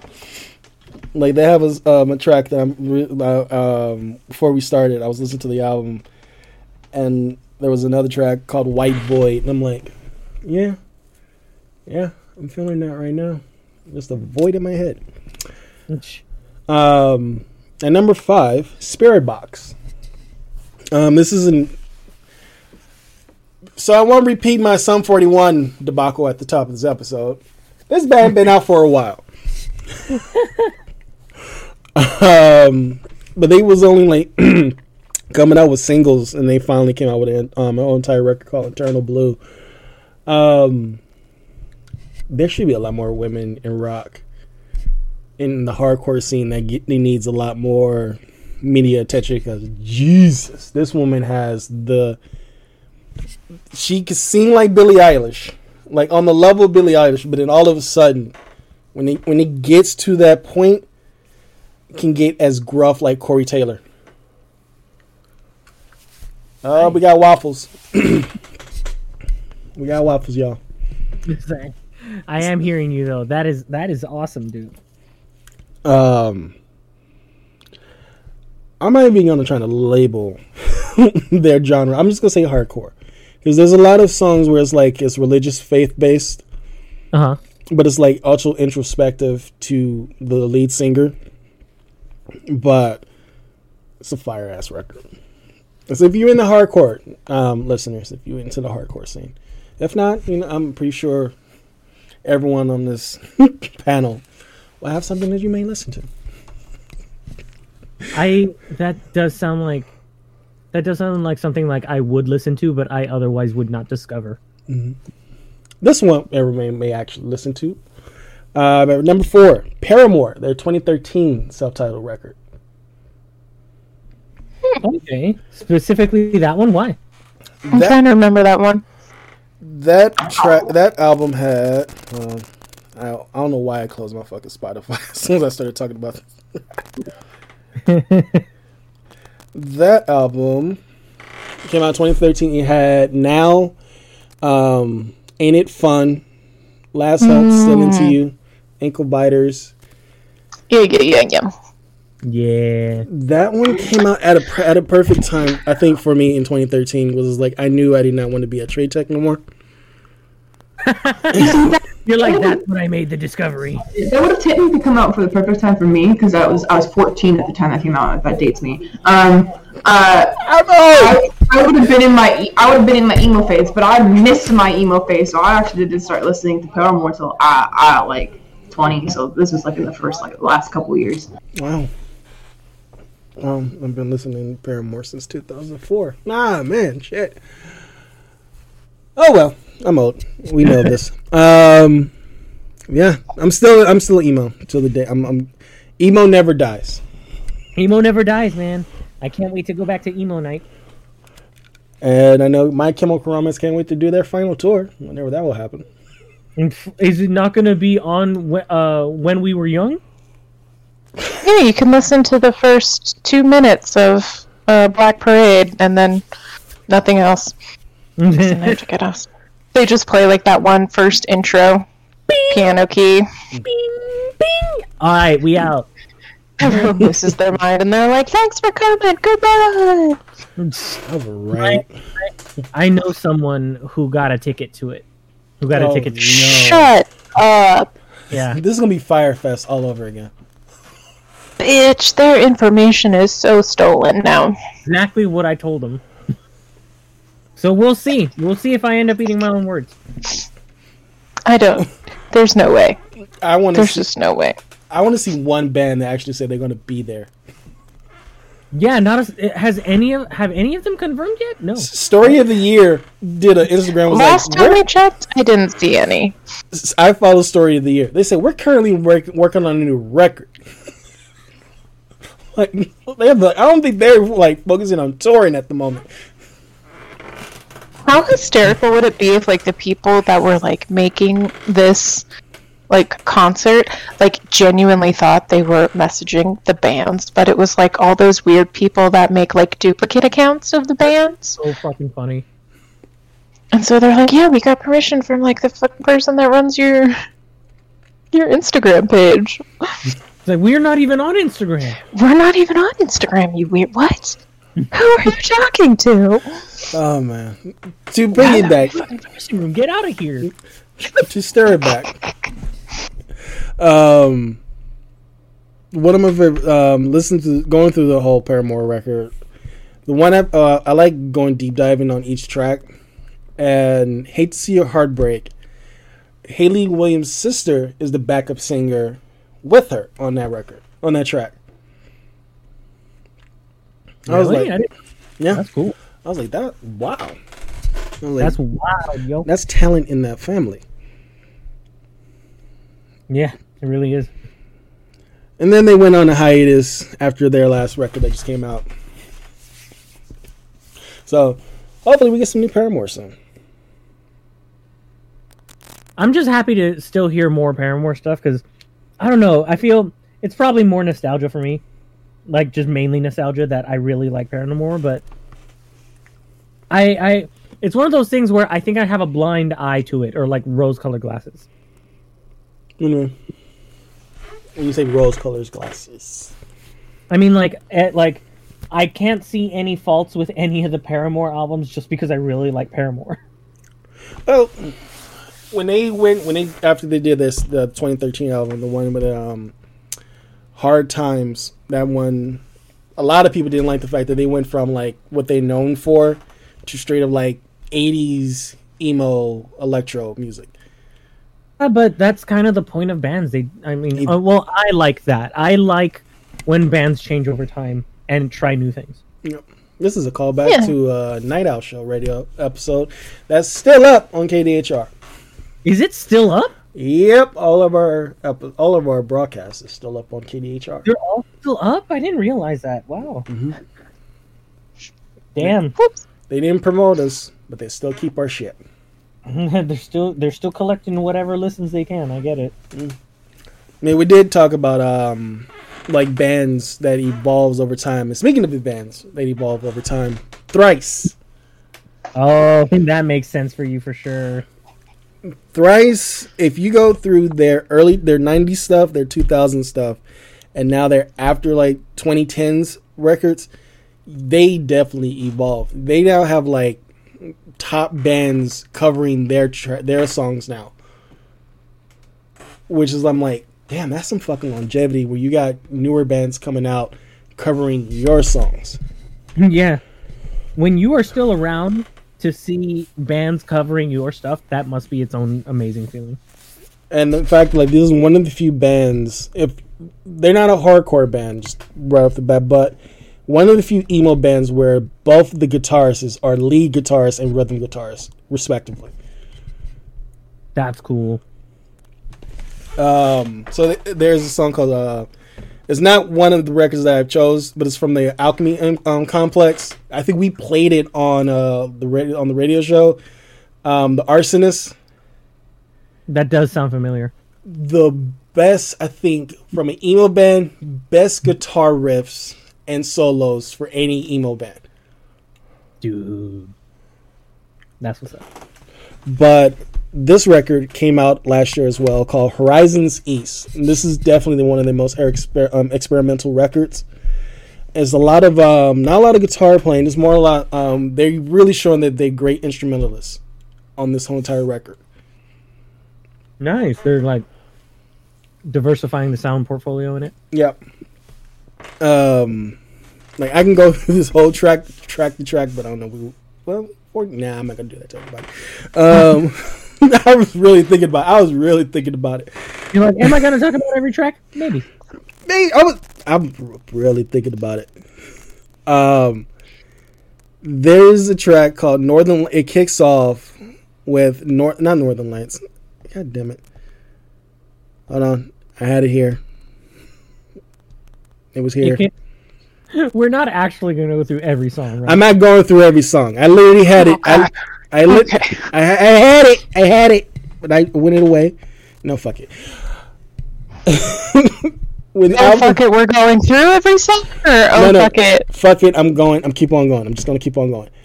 Like they have a, um, a track that I'm re- uh, um, before we started. I was listening to the album, and there was another track called White Void, and I'm like, yeah, yeah, I'm feeling that right now. Just a void in my head. Um, and number five, Spiritbox. Um, this is an. So I won't repeat my Sum 41 debacle at the top of this episode. This band been out for a while. um, but they was only like coming out with singles, and they finally came out with an um, an entire record called Eternal Blue. Um, there should be a lot more women in rock in the hardcore scene that get, needs a lot more media attention because Jesus, this woman has the. She can sing like Billie Eilish, like on the level of Billie Eilish, but then all of a sudden, when it when it gets to that point, can get as gruff like Corey Taylor. Oh, we got waffles. we got waffles, y'all. I am hearing you though. That is that is awesome, dude. um I'm not even gonna try to label their genre. I'm just gonna say hardcore because there's a lot of songs where it's like it's religious faith based, Uh huh. but it's like also introspective to the lead singer. But it's a fire ass record. So if you're in the hardcore, um, listeners, if you're into the hardcore scene, if not, you know, I'm pretty sure everyone on this panel will have something that you may listen to. I that does sound like that does sound like something like I would listen to, but I otherwise would not discover. This one everyone may actually listen to. Uh, number four, Paramore, their 2013 self-titled record. Okay, specifically that one. Why? I'm That- trying to remember that one. That track, that album had. Uh, I, I don't know why I closed my fucking Spotify as soon as I started talking about that album. Came out in 2013. It had now, um, ain't it fun? Last Hope, still into you, ankle biters. Yeah, yeah, yeah, yeah. Yeah, That one came out at a at a perfect time. I think for me in 2013 was like I knew I did not want to be a trade tech no more. you're like that's when I made the discovery. That would have technically come out for the perfect time for me because I was I was 14 at the time that came out. If that dates me, um, uh, I, I would have been in my I would have been in my emo phase, but I missed my emo phase, so I actually didn't start listening to Paramore until I, I like 20. So this was like in the first like last couple years. Wow. Um, I've been listening to Paramore since 2004. Nah, man, shit. Oh well, I'm old. We know this. Um, yeah, I'm still I'm still emo till the day. I'm, I'm emo never dies, Emo never dies, man. I can't wait to go back to emo night. and I know My Chemical Romance can't wait to do their final tour whenever that will happen. Is it not going to be on uh, when we were young? Yeah, you can listen to the first two minutes of uh, Black Parade and then nothing else. Magic at us. They just play like that one first intro piano key. All right, we out. Everyone loses their mind and they're like, "Thanks for coming. Goodbye." All right. I know someone who got a ticket to it. Who got Oh, a ticket? To no. Shut up, Yeah. This is gonna be Fyre Fest all over again. bitch. Their information is so stolen now. exactly what I told him. So we'll see. We'll see if I end up eating my own words. I don't. There's no way. I want to There's see, just no way. I want to see one band that actually said they're gonna be there. Yeah, not a, has any of have any of them confirmed yet? No. Story of the year did an Instagram was Last like, time "We're- checked, I didn't see any. I follow story of the year. They said we're currently work, working on a new record. like they have the, I don't think they're like focusing on touring at the moment. How hysterical would it be if like the people that were like making this like concert like genuinely thought they were messaging the bands, but it was like all those weird people that make like duplicate accounts of the bands. So fucking funny. And so they're like, "Yeah, we got permission from like the fucking person that runs your your Instagram page. Like we're not even on Instagram. We're not even on Instagram, you weird what? Who are you talking to?" Oh man, to bring it back, dressing room. Get out of here. to stir it back. Um, one of my favorite, um, listen to going through the whole Paramore record. The one I, uh, I like going deep diving on each track, and hate to see your heart break. Hayley Williams' sister is the backup singer with her on that record, on that track. I was like, I yeah, that's cool. I was like that. Wow, like, That's wild, yo. that's talent in that family. Yeah, it really is. And then they went on a hiatus after their last record that just came out. So hopefully we get some new Paramore soon. I'm just happy to still hear more Paramore stuff because I don't know. I feel it's probably more nostalgia for me, like just mainly nostalgia that I really like Paramore. But I, I, it's one of those things where I think I have a blind eye to it, or like rose-colored glasses. You know, when you say rose colors glasses. I mean, like, at, like I can't see any faults with any of the Paramore albums just because I really like Paramore. Well, when they went when they after they did this the 2013 album, the one with um, Hard Times, that one, a lot of people didn't like the fact that they went from like what they known for to straight up like 80s emo electro music. Yeah, but that's kind of the point of bands. They, I mean, It- uh, well, I like that. I like when bands change over time and try new things. Yep. This is a callback Yeah. to a Night Owl Show radio episode that's still up on KDHR. Is it still up? Yep, all of our epi- all of our broadcasts is still up on KDHR. They're all still up. I didn't realize that. Wow. Mhm. Damn. Whoops. They didn't promote us, but they still keep our shit. they're still they're still collecting whatever listens they can. I get it. I mean, we did talk about um, like bands that evolves over time. And speaking of the bands that evolve over time, Thrice. Oh, that makes sense for you for sure. Thrice, if you go through their early, their '90s stuff, their 2000 stuff, and now they're after like 2010s records, they definitely evolved. They now have like top bands covering their tra- their songs now, which is I'm like, damn, that's some fucking longevity where you got newer bands coming out covering your songs. yeah. When you are still around to see bands covering your stuff, that must be its own amazing feeling. And the fact, like, this is one of the few bands, if they're not a hardcore band, just right off the bat, but one of the few emo bands where both the guitarists are lead guitarist and rhythm guitarist, respectively. That's cool. Um, so th- there's a song called, uh, it's not one of the records that I've chose, but it's from the Alchemy um, um, Complex. I think we played it on uh, the radio, on the radio show. Um, the Arsonist. That does sound familiar. the best I think from an emo band, best guitar riffs and solos for any emo band. Dude. That's what's up. But this record came out last year as well, called Horizons East. And this is definitely one of the most exper- um, experimental records. There's a lot of um, not a lot of guitar playing. There's more a lot. Um, they're really showing that they're great instrumentalists on this whole entire record. Nice. They're like diversifying the sound portfolio in it. Yep. Um, like I can go through this whole track, track to track, but I don't know. We, well, or, nah, I'm not gonna do that to everybody. Um, I was really thinking about. I was really thinking about it. You're like, am I gonna talk about every track? Maybe. Man, I was. I'm really thinking about it. Um, there's a track called Northern. It kicks off with North, not Northern Lights. God damn it. Hold on, I had it here. It was here. You can't- We're not actually gonna go through every song, right? I'm not going through every song. I literally had it. I, I, lit, Okay. I, I had it. I had it, but I went it away. No, fuck it. With Oh, album, fuck it, we're going through every song? Or, oh, No, no. fuck it. fuck it. I'm going. I'm keep on going. I'm just gonna keep on going.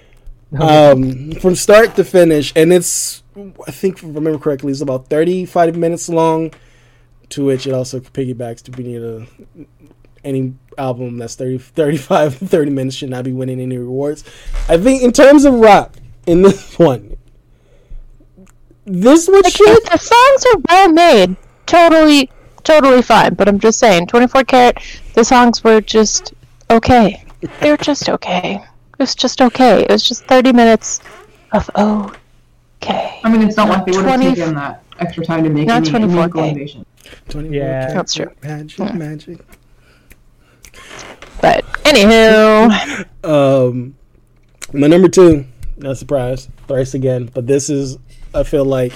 Um, from start to finish, and it's I think if I remember correctly, it's about 35 minutes long. To which it also piggybacks to being a any album that's 30, 35, 30 minutes should not be winning any rewards. I think in terms of rock, in this one, this one Like, should. the songs are well made, totally, totally fine. But I'm just saying, 24 karat, the songs were just okay. They were just okay. It was just okay. It was just 30 minutes of okay. I mean, it's not like they would have 20 taken that extra time to make Not any 24K. musical innovation. 24 Yeah. karat That's true. Magic, magic. But anywho, Um, my number two, no surprise, thrice again. But this is, I feel like,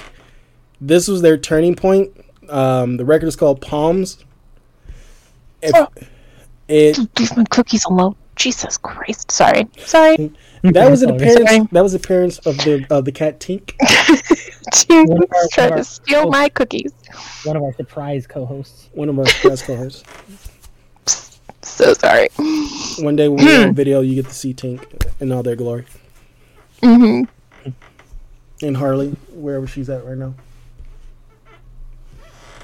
this was their turning point. Um, the record is called Palms. If, Oh. it leave my cookies alone. Jesus Christ. Sorry. Sorry. that was an Sorry. appearance. Sorry. That was appearance of the of the cat Tink. Dude, One of our- trying one of our- to steal my cookies. One of our surprise co-hosts. One of our surprise co-hosts. So sorry. One day when we do a video, you get to see Tink in all their glory. hmm And Harley, wherever she's at right now.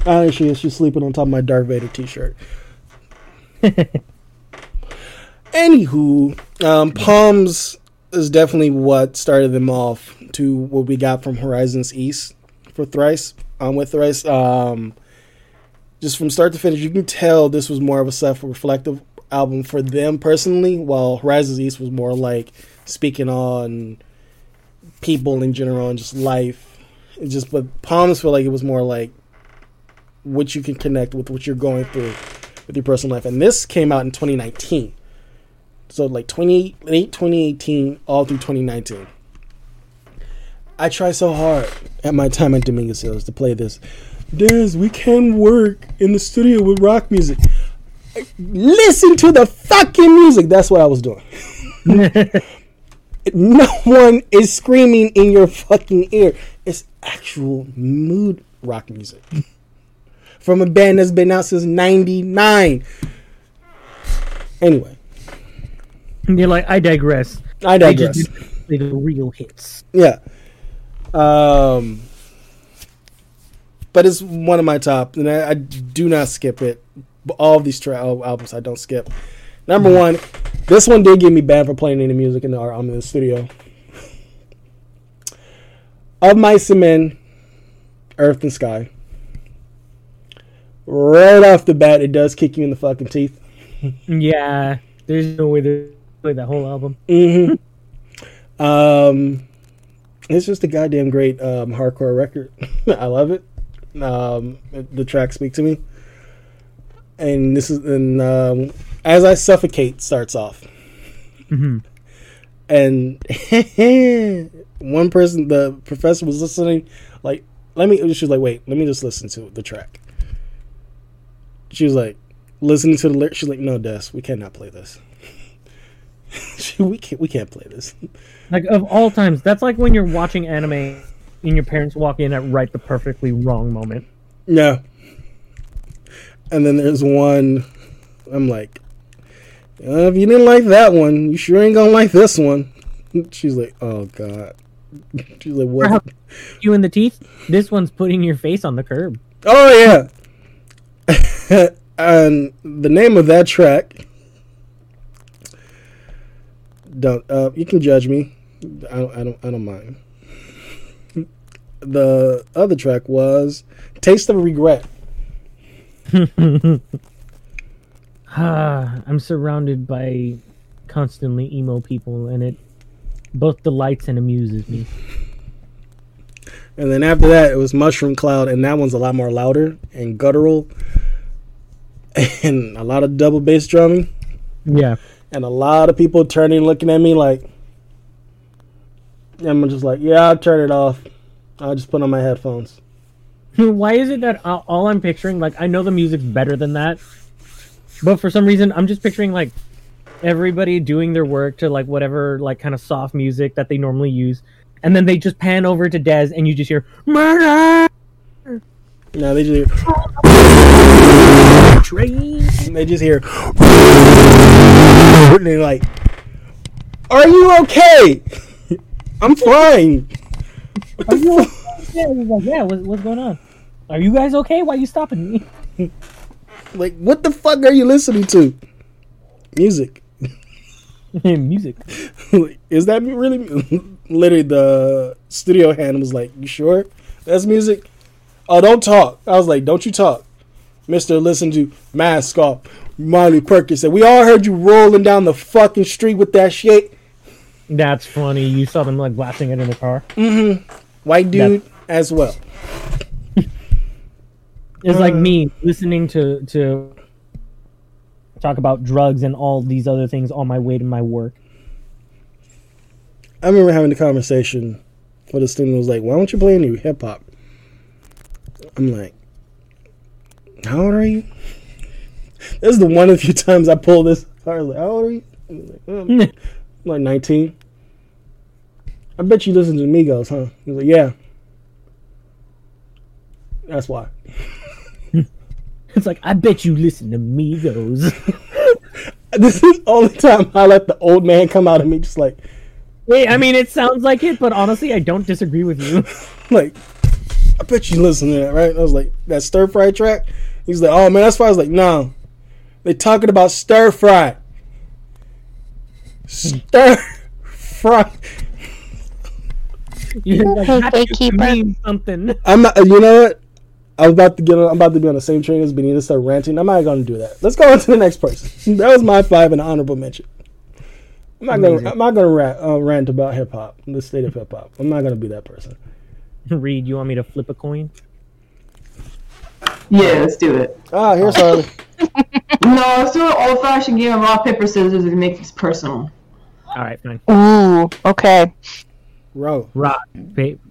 Ah, there she is. She's sleeping on top of my Darth Vader T-shirt. Anywho, um, Palms is definitely what started them off to what we got from Horizons East for Thrice. Um, with Thrice, um, just from start to finish, you can tell this was more of a self-reflective album for them personally, while Horizons East was more like speaking on people in general and just life. It just, but Palms feel like it was more like what you can connect with what you're going through with your personal life. And this came out in 2019. So like 20, late 2018 all through 2019. I try so hard at my time at Dominguez Hills to play this. Des, we can work in the studio with rock music. Listen to the fucking music. That's what I was doing. no one is screaming in your fucking ear. It's actual mood rock music from a band that's been out since 99. Anyway, You're like, I digress. I digress. just didn't the real hits. Yeah. Um, but it's one of my top, and I, I do not skip it. All of these tra- albums, I don't skip. Number one, this one did get me banned for playing any music in the um, in the studio. Of Mice and Men, Earth and Sky. Right off the bat, it does kick you in the fucking teeth. Yeah, there's no way to play that whole album. Mm-hmm. Um, it's just a goddamn great um, hardcore record. I love it. Um, the track speak to me, and this is and um, as I suffocate starts off, hmm and one person, the professor was listening. Like, let me. She was like, wait, let me just listen to the track. She was like, listening to the lyrics. She's like, no, Des, we cannot play this. We can't. We can't play this. Like of all times, that's like when you're watching anime and your parents walk in at right the perfectly wrong moment. Yeah. And then there's one. I'm like, uh, if you didn't like that one, you sure ain't gonna like this one. She's like, oh god. She's like, what? You in the teeth. This one's putting your face on the curb. Oh yeah. and the name of that track. Don't uh, you can judge me. I don't. I don't. I don't mind. The other track was "Taste of Regret." Ah, I'm surrounded by constantly emo people, and it both delights and amuses me. And then after that, it was Mushroom Cloud, and that one's a lot more louder and guttural, and a lot of double bass drumming, Yeah. and a lot of people turning, looking at me like, I'm just like, yeah, I'll turn it off. I'll just put on my headphones. Why is it that all all I'm picturing, like, I know the music's better than that, but for some reason, I'm just picturing, like, everybody doing their work to, like, whatever, like, kind of soft music that they normally use, and then they just pan over to Dez, and you just hear, murder! No, they just hear, Train! they just hear, and they're like, "Are you okay? I'm fine." What you fuck? Yeah, he's like, yeah, what, what's going on? Are you guys okay? Why are you stopping me? Like, what the fuck are you listening to? Music. Music. Is that really? Literally, the studio hand was like, "You sure that's music?" Oh, don't talk. I was like, "Don't you talk, Mister? Listen to Mask Off." Miley Perkins said, "We all heard you rolling down the fucking street with that shit." That's funny. You saw them like blasting it in the car. White dude as well. It's like Uh. me listening to to talk about drugs and all these other things on my way to my work. I remember having a conversation where the student was like, "Why don't you play any hip hop?" I'm like, "How old are you?" This is the one of the few times I pull this. I was like, "How old are you?" Like, "Um, I'm like 19. I bet you listen to Migos, huh? He was like, "Yeah." That's why. It's like I bet you listen to Migos. This is the only time I let the old man come out of me, just like, Wait, I mean it sounds like it, but honestly, I don't disagree with you. like, I bet you listen to that, right? I was like, that stir fry track. He's like, oh man, that's why I was like, no, they talking about stir fry, stir fry. You're like, Hey, that to gatekeeper. something. I'm not. You know what? I was about to get. On, I'm about to be on the same train as Benita. Start ranting. I'm not going to do that. Let's go on to the next person. That was my five and honorable mention. I'm not gonna. I'm not gonna rant, uh, rant about hip hop, the state of hip hop. I'm not gonna be that person. Reed, you want me to flip a coin? Yeah, let's do it. Ah, here's Harley. No, let's do an old fashioned game of rock, paper, scissors and make this personal. All right, fine. Ooh, okay. Row. Rock, paper,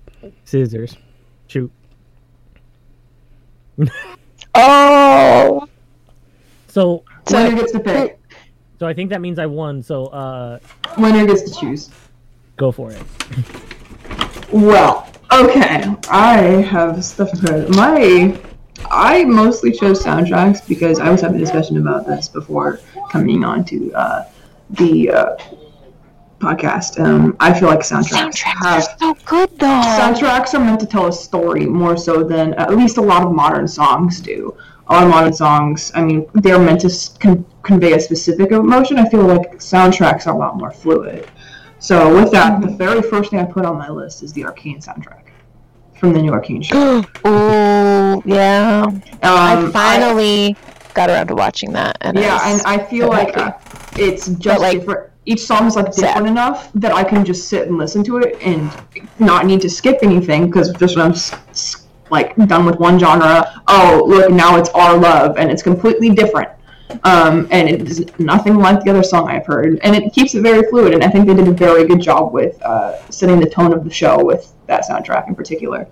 scissors, shoot. Oh, So, So- Winner gets to pick. so I think that means I won. So, uh, Winner gets to choose. go for it. Well, okay. I have stuff to put. My, I mostly chose soundtracks because I was having a discussion about this before coming on to uh, the uh, podcast. Um, I feel like soundtracks, soundtracks have are so good though. soundtracks are meant to tell a story more so than at least a lot of modern songs do. A lot of modern songs, I mean, they're meant to con- convey a specific emotion. I feel like soundtracks are a lot more fluid. So with that, the very first thing I put on my list is the Arcane soundtrack from the new Arcane show. Ooh, yeah. Um, I finally got around to watching that, and yeah, I was- and I feel like happy. it's just like, different. Each song is like different enough that I can just sit and listen to it and not need to skip anything because just when I'm like done with one genre, oh look now it's our love and it's completely different. Um, and it's nothing like the other song I've heard, and it keeps it very fluid. And I think they did a very good job with uh, setting the tone of the show with that soundtrack in particular.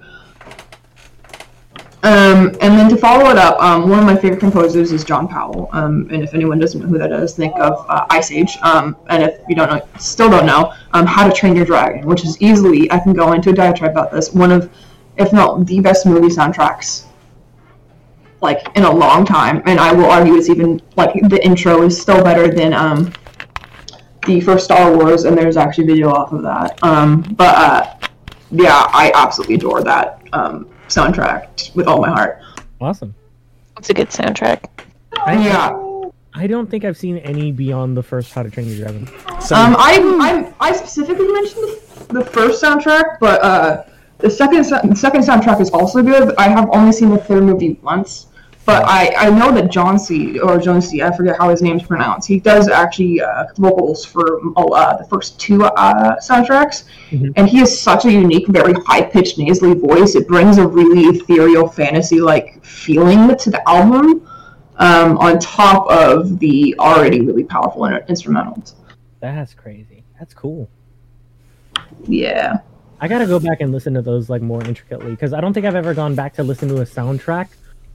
Um, and then to follow it up, um, one of my favorite composers is John Powell. Um, and if anyone doesn't know who that is, think of uh, Ice Age. Um, and if you don't know, still don't know, um, How to Train Your Dragon, which is easily, I can go into a diatribe about this, one of, if not the best movie soundtracks, like in a long time. And I will argue it's even like the intro is still better than um, the first Star Wars, and there's actually video off of that. But uh, yeah, I absolutely adore that um, soundtrack with all my heart. Awesome. it's a good soundtrack. I, Yeah. I don't think I've seen any beyond the first How to Train Your Dragon. So, Um, I, I I specifically mentioned the, the first soundtrack, but uh, the second the second soundtrack is also good. I have only seen the third movie once, but I, I know that Jónsi. or Jónsi. I forget how his name's pronounced. He does actually uh, vocals for uh, the first two uh, soundtracks, Mhm. and he has such a unique, very high pitched nasally voice. It brings a really ethereal, fantasy like feeling to the album. Um, on top of the already really powerful in- instrumentals. That's crazy. That's cool. Yeah. I gotta go back and listen to those like more intricately because I don't think I've ever gone back to listen to a soundtrack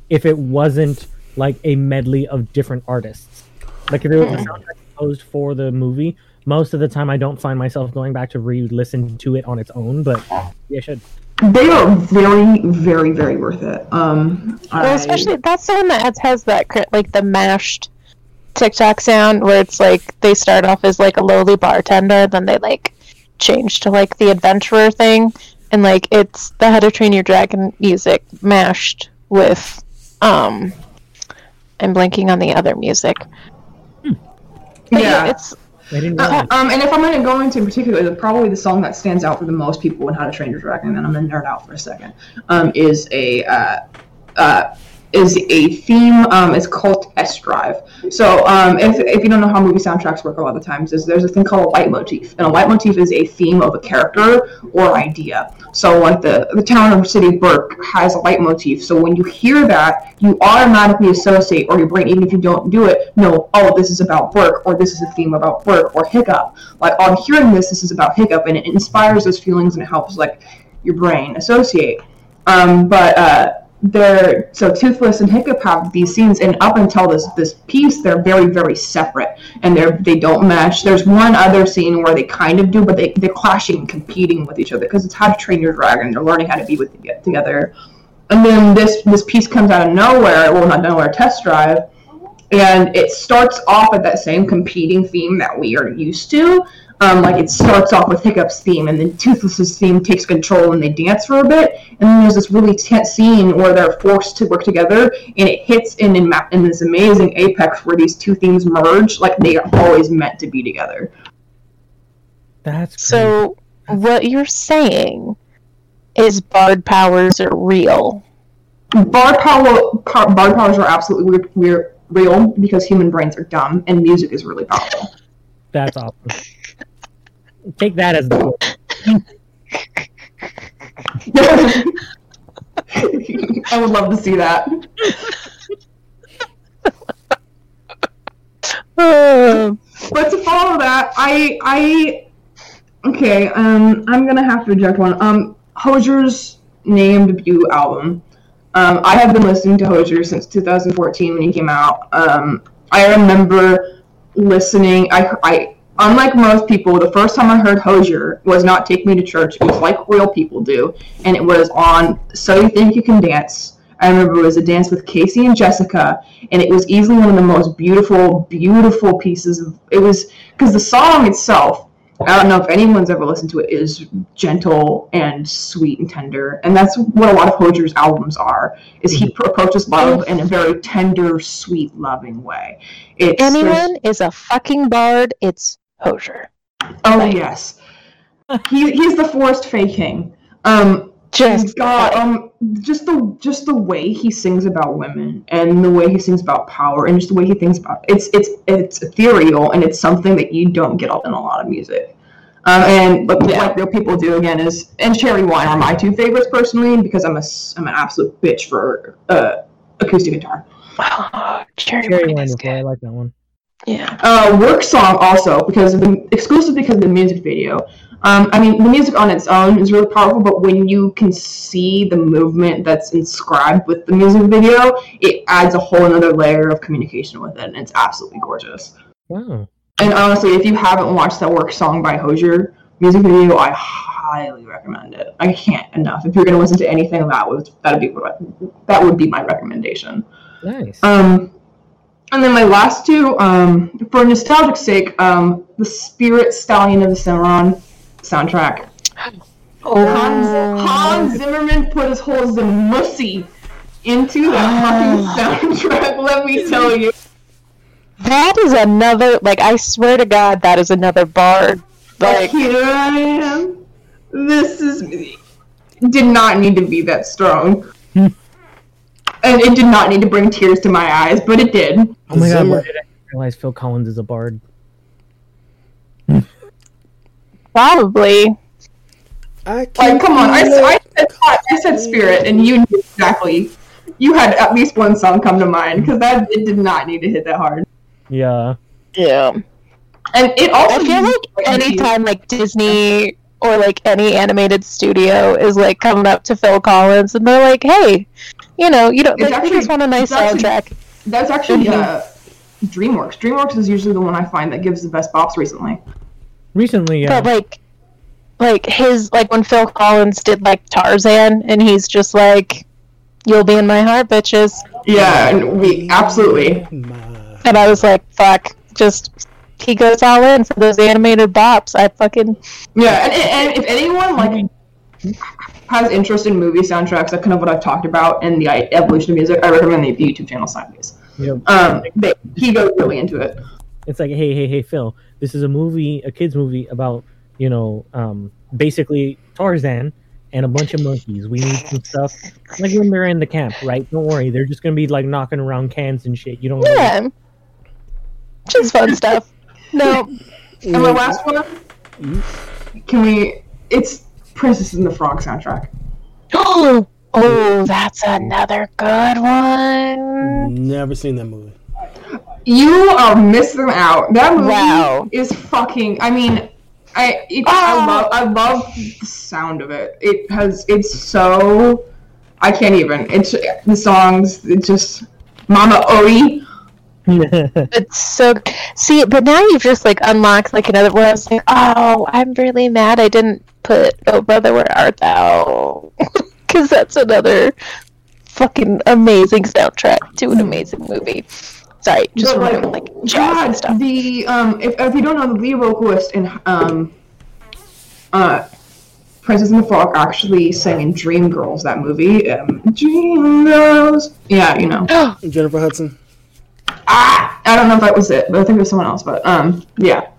if it wasn't like a medley of different artists. Like if it was a soundtrack composed for the movie, most of the time I don't find myself going back to re-listen to it on its own. But yeah, I should. They are very, very, very worth it. Um, Well, I- especially that's the one that has, has that like the mashed TikTok sound where it's like they start off as like a lowly bartender, then they like change to like the adventurer thing, and like it's the How to Train Your Dragon music mashed with um. I'm blanking on the other music. But yeah. it's I didn't Uh, um, and if I'm going to go into in particular, the, probably the song that stands out for the most people in How to Train Your Dragon, and then I'm going to nerd out for a second, um, is a uh, uh, is a theme. Um, it's called Test Drive. So um, if, if you don't know how movie soundtracks work, a lot of times is there's a thing called a leitmotif, and a leitmotif is a theme of a character or idea. So like the the town or city of Berk has a leitmotif. So when you hear that, you automatically associate, or your brain, even if you don't do it, know, oh, this is about Berk, or this is a theme about Berk, or Hiccup. Like on hearing this, this is about Hiccup, and it inspires those feelings and it helps like your brain associate. Um, but uh, they're so Toothless and Hiccup have these scenes, and up until this this piece, they're very very separate, and they're they don't mesh. There's one other scene where they kind of do, but they they're clashing and competing with each other because it's how to train your dragon. They're learning how to be with together, and then this this piece comes out of nowhere. Well, not nowhere. Test drive. And it starts off at that same competing theme that we are used to, um, like it starts off with Hiccup's theme, and then Toothless's theme takes control, and they dance for a bit. And then there's this really tense scene where they're forced to work together, and it hits in in, in this amazing apex where these two themes merge, like they are always meant to be together. That's crazy. so what you're saying is bard powers are real. Bard power, par, bard powers are absolutely weird, weird, real because human brains are dumb and music is really powerful. That's awesome. Take that as the I would love to see that. But to follow that, I I okay, um I'm gonna have to reject one. Um Hozier's name debut album. Um I have been listening to Hozier since 2014 when he came out. Um I remember listening I I unlike most people, the first time I heard Hozier was not Take Me to Church. It was like real people do, and it was on So You Think You Can Dance. I remember it was a dance with Casey and Jessica, and it was easily one of the most beautiful, beautiful pieces of. It was because the song itself. I don't know if anyone's ever listened to it. Is gentle and sweet and tender, and that's what a lot of Hozier's albums are. Is he mm-hmm. approaches love in a very tender, sweet, loving way. It's anyone is a fucking bard, it's Hozier. Oh Like- yes, he he's the forest fey king. Um, Just God, um, just the just the way he sings about women and the way he sings about power and just the way he thinks about it's it's it's ethereal and it's something that you don't get in a lot of music. Um, and but Yeah. like real people do again is and Cherry Wine are my two favorites personally because I'm a I'm an absolute bitch for uh, acoustic guitar. Oh, cherry, cherry wine wine is before. I like that one. Yeah. uh, work song also because of the exclusive because of the music video. Um, I mean, the music on its own is really powerful, but when you can see the movement that's inscribed with the music video, it adds a whole another layer of communication with it, and it's absolutely gorgeous. Wow. And honestly, if you haven't watched that work song by Hozier music video, I highly recommend it. I can't enough. If you're gonna listen to anything, that would that'd be what that would be my recommendation. Nice. Um, and then my last two, um, for nostalgic sake, um, the Spirit Stallion of the Cimarron soundtrack. Hans, Oh, Hans Zimmerman put his whole Zimussy into that fucking soundtrack. Let me tell you. that is another. Like, I swear to God, that is another bard. Like Like, here I am. This is me. Did not need to be that strong. And it did not need to bring tears to my eyes, but it did. oh my god, why did I realize Phil Collins is a bard? probably. I can't Like, come on! I, I, said, I said spirit, and you knew exactly. You had at least one song come to mind because that it did not need to hit that hard, Yeah. Yeah. and it also. I feel like anytime like Disney or like any animated studio is like coming up to Phil Collins and they're like, hey, you know, you don't It's like, you actually- just want a nice it's actually- soundtrack. that's actually Mhm. uh, DreamWorks. DreamWorks is usually the one I find that gives the best bops recently. Recently, yeah. But like, like his like when Phil Collins did like Tarzan and he's just like, "You'll be in my heart, bitches," Yeah, and we absolutely. And I was like, "Fuck!" Just he goes all in for those animated bops. I fucking Yeah, and, and if anyone like has interest in movie soundtracks, that's kind of what I've talked about in the evolution of music. I recommend the YouTube channel Sideways. You know, Um, they, he goes really into it. it's like, hey, hey, hey, Phil, this is a movie, a kids movie about, you know, um, basically Tarzan and a bunch of monkeys. We need some stuff like when they're in the camp, right? Don't worry, they're just gonna be like knocking around cans and shit. You don't. worry. yeah, just fun stuff. No, And my last one, can we? It's Princess and the Frog soundtrack. oh, oh, that's another good one. Never seen that movie. You are missing out. That movie Wow. is fucking. I mean, I it, I ah. love I love the sound of it. It has it's so. I can't even. It's the songs. It just Mama Oi. It's so see, but now you've just like unlocked like another where I was like, oh, I'm really mad I didn't put Oh Brother Where Art Thou, because that's another fucking amazing soundtrack to an amazing movie. Sorry, just But, remember like jazz God, and stuff. the um, if, if you don't know, the lead vocalist in um, uh, Princess and the Frog actually sang in Dreamgirls, that movie. Um, Dreamgirls. Yeah, you know. Jennifer Hudson. Ah, I don't know if that was it, but I think it was someone else. But um, yeah.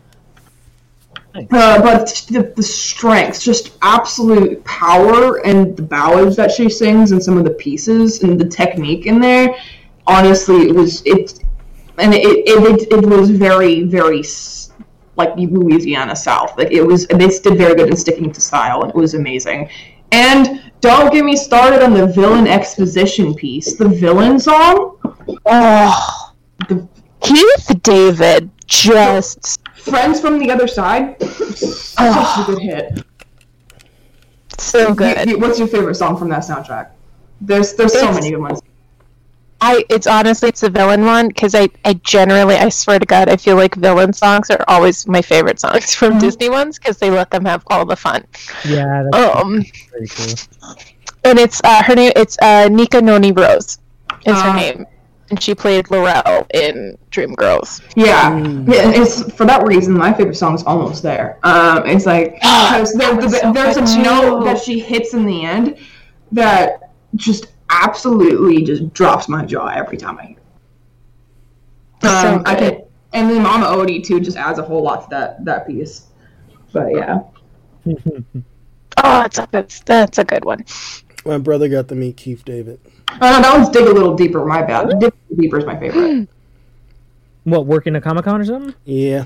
Uh, but the, the strength, just absolute power, and the ballads that she sings, and some of the pieces, and the technique in there. Honestly, it was it, and it it, it, it was very very like Louisiana South. Like it was, they did very good in sticking to style, and it was amazing. And don't get me started on the villain exposition piece. The villain song, Oh, the Keith David just Friends from the Other Side, such a good hit. so good. you- what's your favorite song from that soundtrack? There's there's so It's- many good ones. I it's honestly it's the villain one because I I generally I swear to God I feel like villain songs are always my favorite songs from Mhm. Disney ones because they let them have all the fun. Yeah, that's Um, very true. and it's uh her name it's uh Nika Noni Rose is her Uh. name, and she played Lorrell in Dreamgirls. Yeah, yeah. It's for that reason my favorite song is almost there. Um, it's like because there, That was there- so there's a good note that she hits in the end that just absolutely just drops my jaw every time I hear. it. So Um, I can, and then Mama Odie too just adds a whole lot to that that piece. But yeah, Oh, it's a that's that's a good one. My brother got to meet Keith David. Oh no, that one's dig a little deeper. My bad. Dig a little deeper is my favorite. What, working a Comic Con or something? Yeah,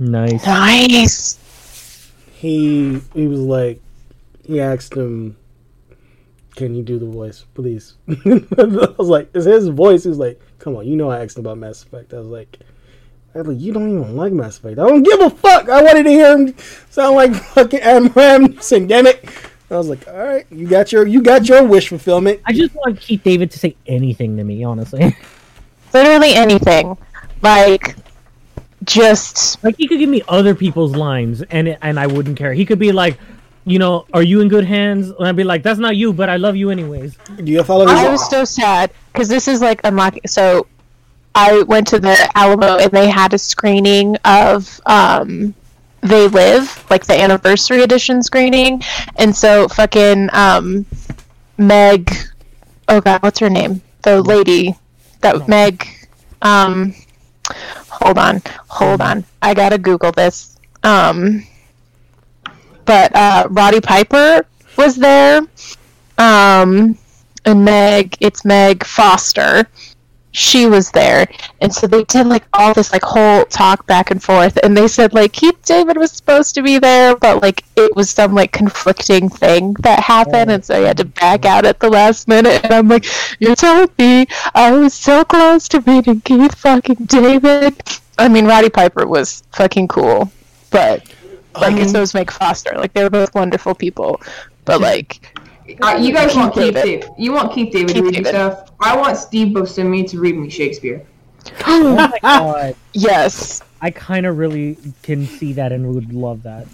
Nice. Nice. he he was like, he asked him, "Can you do the voice, please?" I was like, "It's his voice." He was like, "Come on, you know I asked him about Mass Effect." I was like. I was like, you don't even like Mass Effect. I don't give a fuck. I wanted to hear him sound like fucking Adam Ramsey. Damn it! I was like, all right, you got your you got your wish fulfillment. I just want Keith David to say anything to me, honestly. Literally anything, like just like he could give me other people's lines, and it, and I wouldn't care. He could be like, you know, are you in good hands? And I'd be like, that's not you, but I love you anyways. Do you follow I his? was so sad because this is like unlocking. So I went to the Alamo and they had a screening of um, They Live, like the anniversary edition screening, and so fucking um, Meg, oh god, what's her name? The lady that Meg. Um, hold on, hold on. I gotta Google this. Um, but uh, Roddy Piper was there. Um, and Meg, it's Meg Foster. She was there, and so they did like all this like whole talk back and forth, and they said like Keith David was supposed to be there, but like it was some like conflicting thing that happened, and so he had to back out at the last minute. And I'm like, you're telling me I was so close to meeting Keith fucking David? I mean, Roddy Piper was fucking cool, but like Um, so was Meg Foster. Like they were both wonderful people, but like Uh, you guys want Keith Keith David. David. You want Keith David to Keith read David. stuff. I want Steve Buscemi to read me Shakespeare. Oh my god. yes, I kind of really can see that and would love that.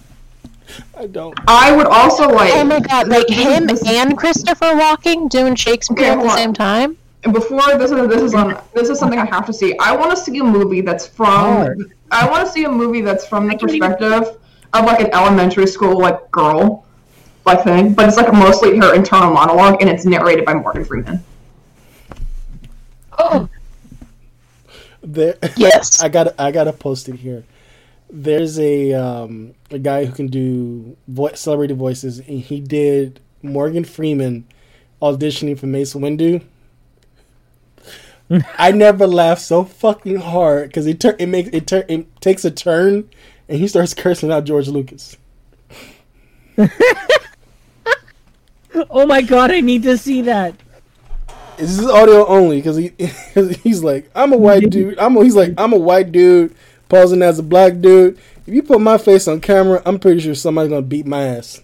I don't. I would also like. Oh my god, like him and Christopher Walken doing Shakespeare Okay, at the same time. Before this is this is on this is something I have to see. I want to see a movie that's from. Hard. I want to see a movie that's from the can even- perspective of like an elementary school like girl, like thing, but it's like mostly her internal monologue and it's narrated by Morgan Freeman. Oh There, yes, I got I gotta post it here. There's a um, a guy who can do vo- celebrity voices, and he did Morgan Freeman auditioning for Mace Windu. I never laughed so fucking hard because it tur- it makes it, tur- it takes a turn, and he starts cursing out George Lucas. Oh my god, I need to see that. This is audio only because he he's like I'm a white dude. I'm a, he's like I'm a white dude posing as a black dude. If you put my face on camera, I'm pretty sure somebody's gonna beat my ass.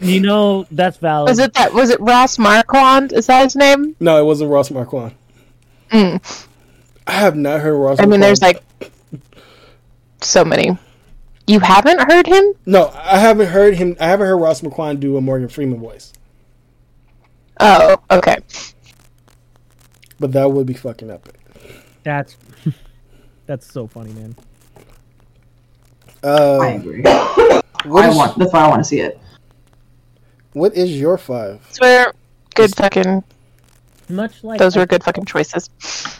You know, that's valid. was it that? Was it Ross Marquand? Is that his name? No, it wasn't Ross Marquand. Mm. I have not heard Ross. I mean, Marquand. there's like so many. You haven't heard him? no, I haven't heard him. I haven't heard Ross Marquand do a Morgan Freeman voice, Oh, okay. but that would be fucking epic. That's that's so funny, man. I Uh, agree. what I is want. That's why I want to see it. what is your five? Swear, good fucking. Much like Those were good fucking choices.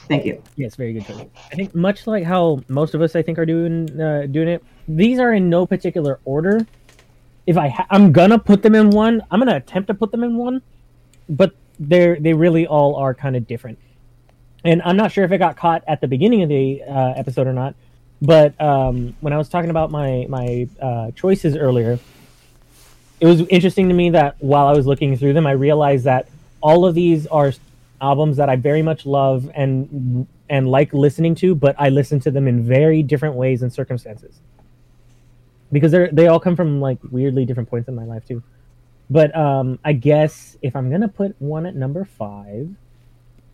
Thank you. Yes, very good choice. I think much like how most of us, I think, are doing uh, doing it. These are in no particular order. If I, ha- I'm gonna put them in one. I'm gonna attempt to put them in one, but they're they really all are kind of different. And I'm not sure if it got caught at the beginning of the uh, episode or not, but um, when I was talking about my my uh, choices earlier, it was interesting to me that while I was looking through them, I realized that all of these are albums that I very much love and and like listening to, but I listen to them in very different ways and circumstances. Because they're they all come from like weirdly different points in my life too. But um I guess if I'm gonna put one at number five,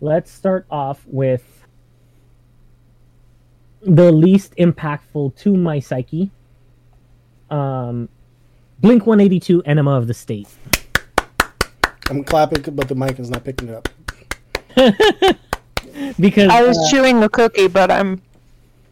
let's start off with the least impactful to my psyche. Um Blink 182 Enema of the State. I'm clapping, but the mic is not picking it up. Because I was uh, chewing a cookie, but I'm.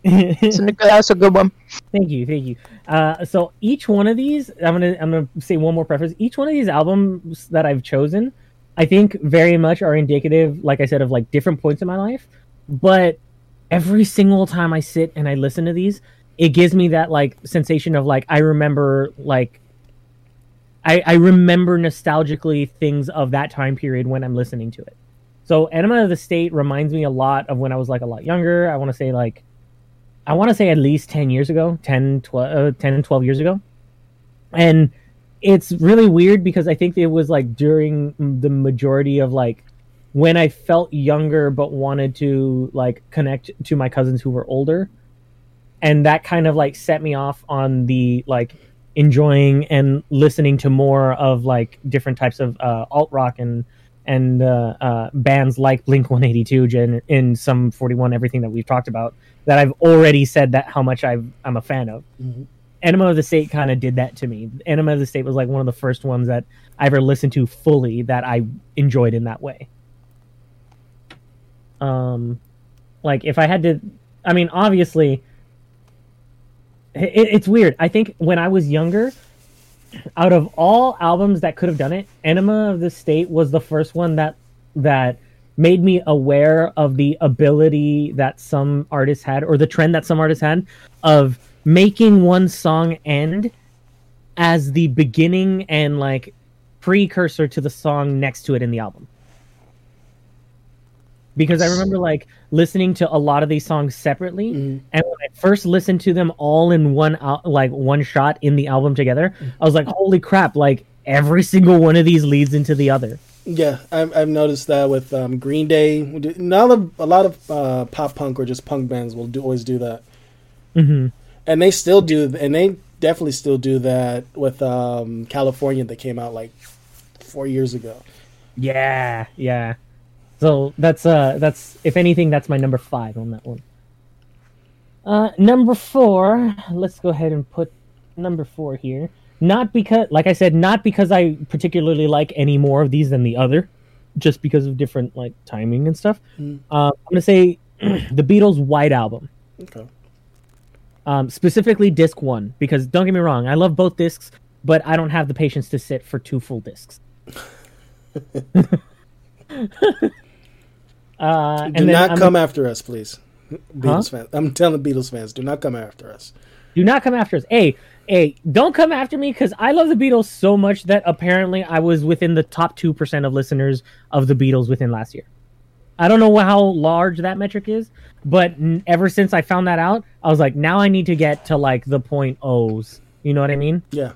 A, that's a good one. Thank you, thank you. Uh, so each one of these, I'm gonna I'm gonna say one more preface. Each one of these albums that I've chosen, I think very much are indicative, like I said, of like different points in my life. But every single time I sit and I listen to these, it gives me that like sensation of like I remember like I, I remember nostalgically things of that time period when I'm listening to it. So Enema of the State reminds me a lot of when I was like a lot younger. I want to say like I want to say at least 10 years ago, 10, 12, uh, 10, 12 years ago. And it's really weird because I think it was like during the majority of like when I felt younger but wanted to like connect to my cousins who were older. And that kind of like set me off on the like enjoying and listening to more of like different types of uh, alt rock and and uh, uh, bands like Blink 182 gen- in Sum 41 everything that we've talked about that I've already said that how much I've, I'm a fan of. Mhm. Enema of the State kind of did that to me. Enema of the State was like one of the first ones that I ever listened to fully that I enjoyed in that way. Um, like if I had to, I mean, obviously, it, it's weird. I think when I was younger, out of all albums that could have done it, Enema of the State was the first one that that made me aware of the ability that some artists had or the trend that some artists had of making one song end as the beginning and like precursor to the song next to it in the album. Because I remember like listening to a lot of these songs separately Mhm. and when I first listened to them all in one like one shot in the album together, I was like, "Holy crap! Like every single one of these leads into the other." Yeah, I've, I've noticed that with um, Green Day. Not a, a lot of uh, pop punk or just punk bands will do, always do that, hmm and they still do, and they definitely still do that with um, California that came out like four years ago. Yeah, yeah. So that's uh that's if anything that's my number five on that one. Uh, number four. Let's go ahead and put number four here. Not because, like I said, not because I particularly like any more of these than the other, just because of different like timing and stuff. Mm. Uh, I'm gonna say the Beatles' White Album. Okay. um, specifically disc one because don't get me wrong i love both discs but i don't have the patience to sit for two full discs uh, Do not I'm- come after us, please. Beatles fans. I'm telling Beatles fans, do not come after us. do not come after us hey hey don't come after me because i love the beatles so much that apparently i was within the top 2% of listeners of the beatles within last year i don't know how large that metric is but n- ever since i found that out i was like now i need to get to like the point o's you know what i mean Yeah.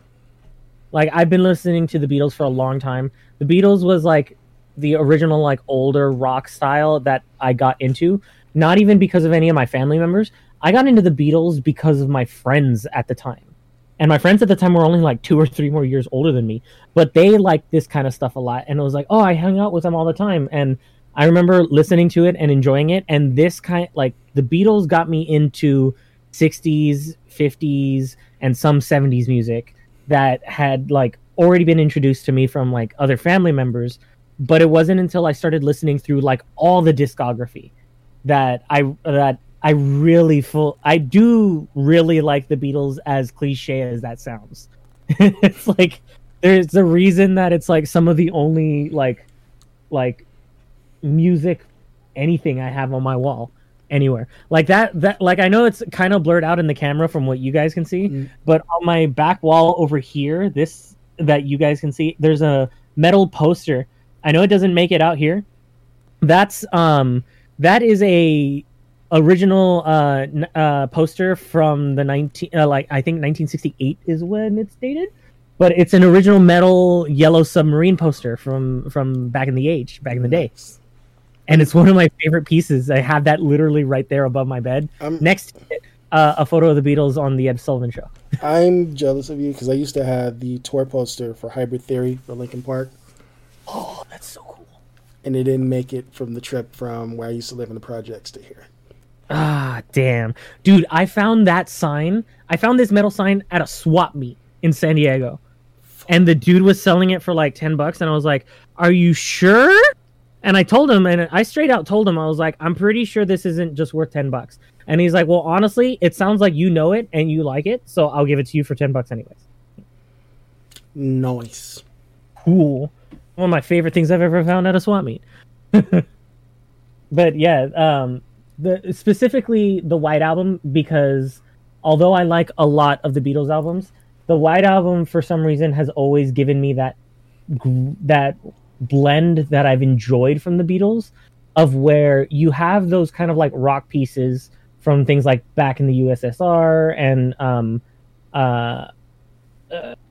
like I've been listening to the Beatles for a long time. The Beatles was like the original like older rock style that I got into, not even because of any of my family members. I got into the Beatles because of my friends at the time. And my friends at the time were only like 2 or 3 more years older than me, but they liked this kind of stuff a lot and it was like, "Oh, I hung out with them all the time." And I remember listening to it and enjoying it and this kind like the Beatles got me into 60s, 50s and some 70s music that had like already been introduced to me from like other family members but it wasn't until i started listening through like all the discography that i that i really full i do really like the beatles as cliche as that sounds it's like there's a reason that it's like some of the only like like music anything I have on my wall anywhere. Like that that like I know it's kind of blurred out in the camera from what you guys can see, Mm. but on my back wall over here, this that you guys can see, there's a metal poster. I know it doesn't make it out here. That's um that is a original uh, n- uh poster from the 19 uh, like I think 1968 is when it's dated. But it's an original metal yellow submarine poster from from back in the age, back in the day and it's one of my favorite pieces. I have that literally right there above my bed. Next to it, uh, a photo of the Beatles on the Ed Sullivan Show. I'm jealous of you because I used to have the tour poster for Hybrid Theory for Linkin Park, Oh, that's so cool. and it didn't make it from the trip from where I used to live in the projects to here. Ah, damn, dude! I found that sign. I found this metal sign at a swap meet in San Diego, and the dude was selling it for like ten bucks, and I was like, "Are you sure?" And I told him, and I straight out told him, I was like, "I'm pretty sure this isn't just worth ten bucks." And he's like, "Well, honestly, it sounds like you know it and you like it, so I'll give it to you for ten bucks anyways." Nice. cool. One of my favorite things I've ever found at a swap meet. but yeah, um, the specifically the White Album because although I like a lot of the Beatles albums, the White Album for some reason has always given me that that blend that I've enjoyed from the Beatles of where you have those kind of like rock pieces from things like back in the USSR and um uh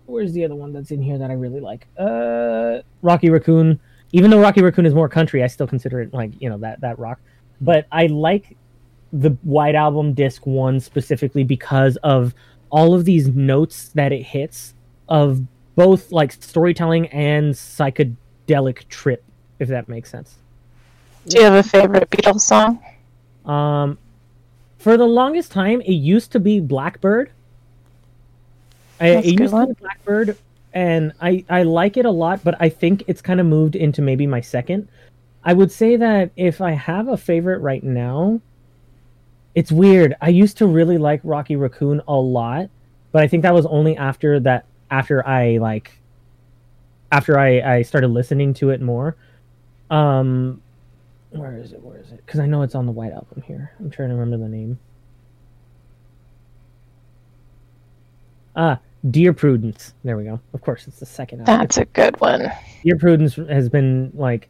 where's the other one that's in here that I really like? Uh, Rocky Raccoon. Even though Rocky Raccoon is more country, I still consider it like you know that that rock. But I like the White Album disc one specifically because of all of these notes that it hits of both like storytelling and psychedelic trip, if that makes sense. Do you have a favorite Beatles song? Um, for the longest time, it used to be Blackbird. I, That's a it good used to Blackbird, and I I like it a lot, but I think it's kind of moved into maybe my second. I would say that if I have a favorite right now, it's weird. I used to really like Rocky Raccoon a lot, but I think that was only after that after I like after I I started listening to it more. Um, where is it? Where is it? Because I know it's on the White Album here. I'm trying to remember the name. Ah, Dear Prudence. There we go. Of course, it's the second album. That's a good one. Dear Prudence has been like,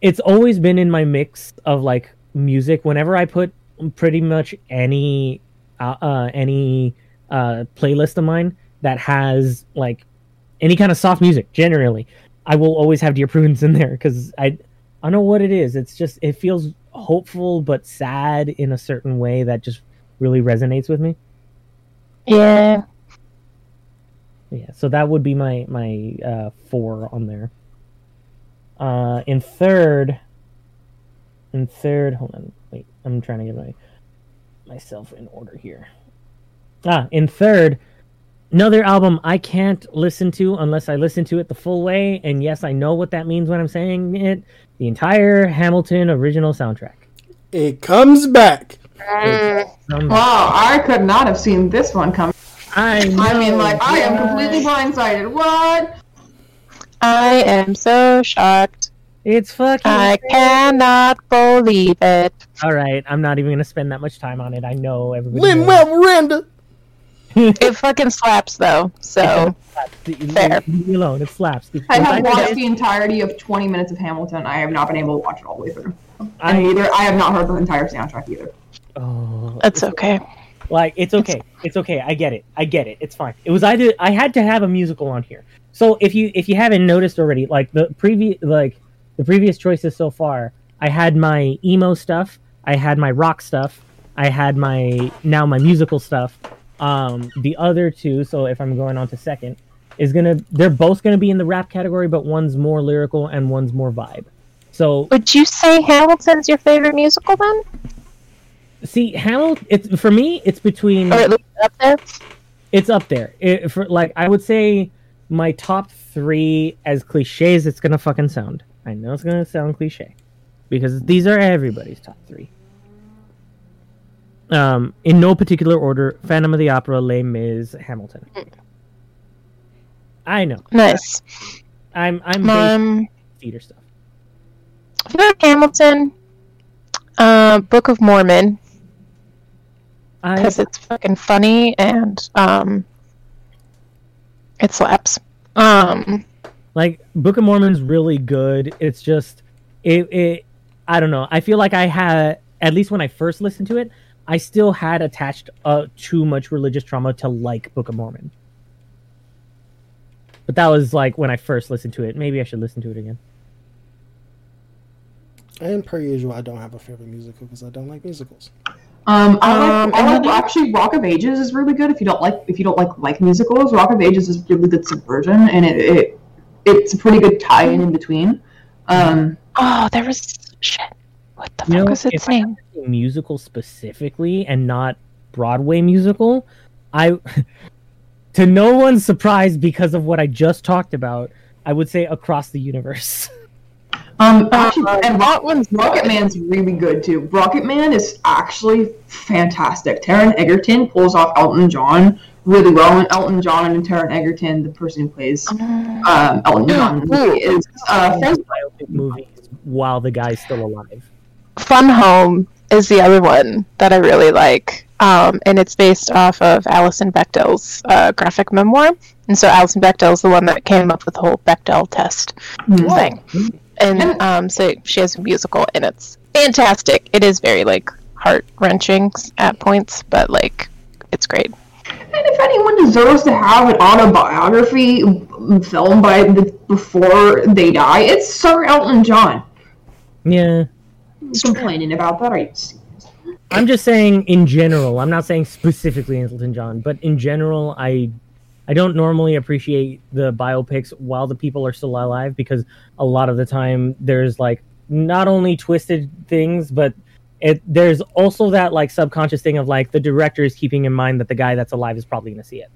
it's always been in my mix of like music. Whenever I put pretty much any uh, uh any uh playlist of mine that has like any kind of soft music, generally, I will always have Dear Prudence in there because I I don't know what it is. It's just it feels hopeful but sad in a certain way that just really resonates with me. Yeah. Yeah, so that would be my my uh, four on there. Uh, in third, in third, hold on, wait, I'm trying to get my myself in order here. Ah, in third, another album I can't listen to unless I listen to it the full way, and yes, I know what that means when I'm saying it. The entire Hamilton original soundtrack. It comes back. Um, Wow, I could not have seen this one coming. I, I mean, know, like, I am completely blindsided. What? I am so shocked. It's fucking. I cannot believe it. All right, I'm not even gonna spend that much time on it. I know everybody. Lin. Manuel Miranda. It fucking slaps though. So Fair. Leave me alone. It slaps. I Because have watched did- the entirety of 20 minutes of Hamilton. I have not been able to watch it all the way through. And I- neither, I have not heard the entire soundtrack either. Oh, that's okay. like it's okay. It's okay. I get it. I get it. It's fine. It was either I had to have a musical on here. So if you if you haven't noticed already, like the previous like the previous choices so far, I had my emo stuff, I had my rock stuff, I had my now my musical stuff. Um, the other two, so if I'm going on to second, is gonna they're both gonna be in the rap category, but one's more lyrical and one's more vibe. So Would you say Hamilton's your favorite musical then? See, Hamilton, it's for me, it's between Or at least up there? it's up there. It, for like I would say my top three as cliche as it's gonna fucking sound. I know it's gonna sound cliche because these are everybody's top three. Um, in no particular order: Phantom of the Opera, Les Mis, Hamilton. I know. Nice. I'm I'm Um, theater stuff. I feel like Hamilton, uh, Book of Mormon, because it's fucking funny and um, it slaps. Um, like Book of Mormon's really good. It's just it, it I don't know. I feel like I had at least when I first listened to it, I still had attached uh, too much religious trauma to like Book of Mormon. But that was like when I first listened to it. Maybe I should listen to it again. And per usual, I don't have a favorite musical because I don't like musicals. Um, I like, Um, I like then- actually Rock of Ages is really good if you don't like if you don't like like musicals. Rock of Ages is really good subversion, and it, it it's a pretty good tie-in in between. Um, oh, there was shit. What the fuck know, was its name? musical specifically and not Broadway musical, I to no one's surprise because of what I just talked about, I would say Across the Universe. um, actually, Uh, and that Rock, Rocket. Man's really good too. Rocket Man is actually fantastic. Taron Egerton pulls off Elton John really well, and Elton John and Taron Egerton, the person who plays um, Elton John, in the is uh, friends. biopic movies while the guy's still alive. Fun Home is the other one that I really like. Um, and it's based off of Alison Bechdel's uh, graphic memoir. And so Alison Bechdel's the one that came up with the whole Bechdel test thing. And um, so she has a musical, and it's fantastic. It is very like heart wrenching at points, but like it's great. And if anyone deserves to have an autobiography film by the, before they die, it's Sir Elton John. Yeah. Complaining about that, are you serious? I'm just saying in general. I'm not saying specifically Elton John, but in general, I I don't normally appreciate the biopics while the people are still alive because a lot of the time there's like not only twisted things, but it there's also that like subconscious thing of like the director is keeping in mind that the guy that's alive is probably going to see it.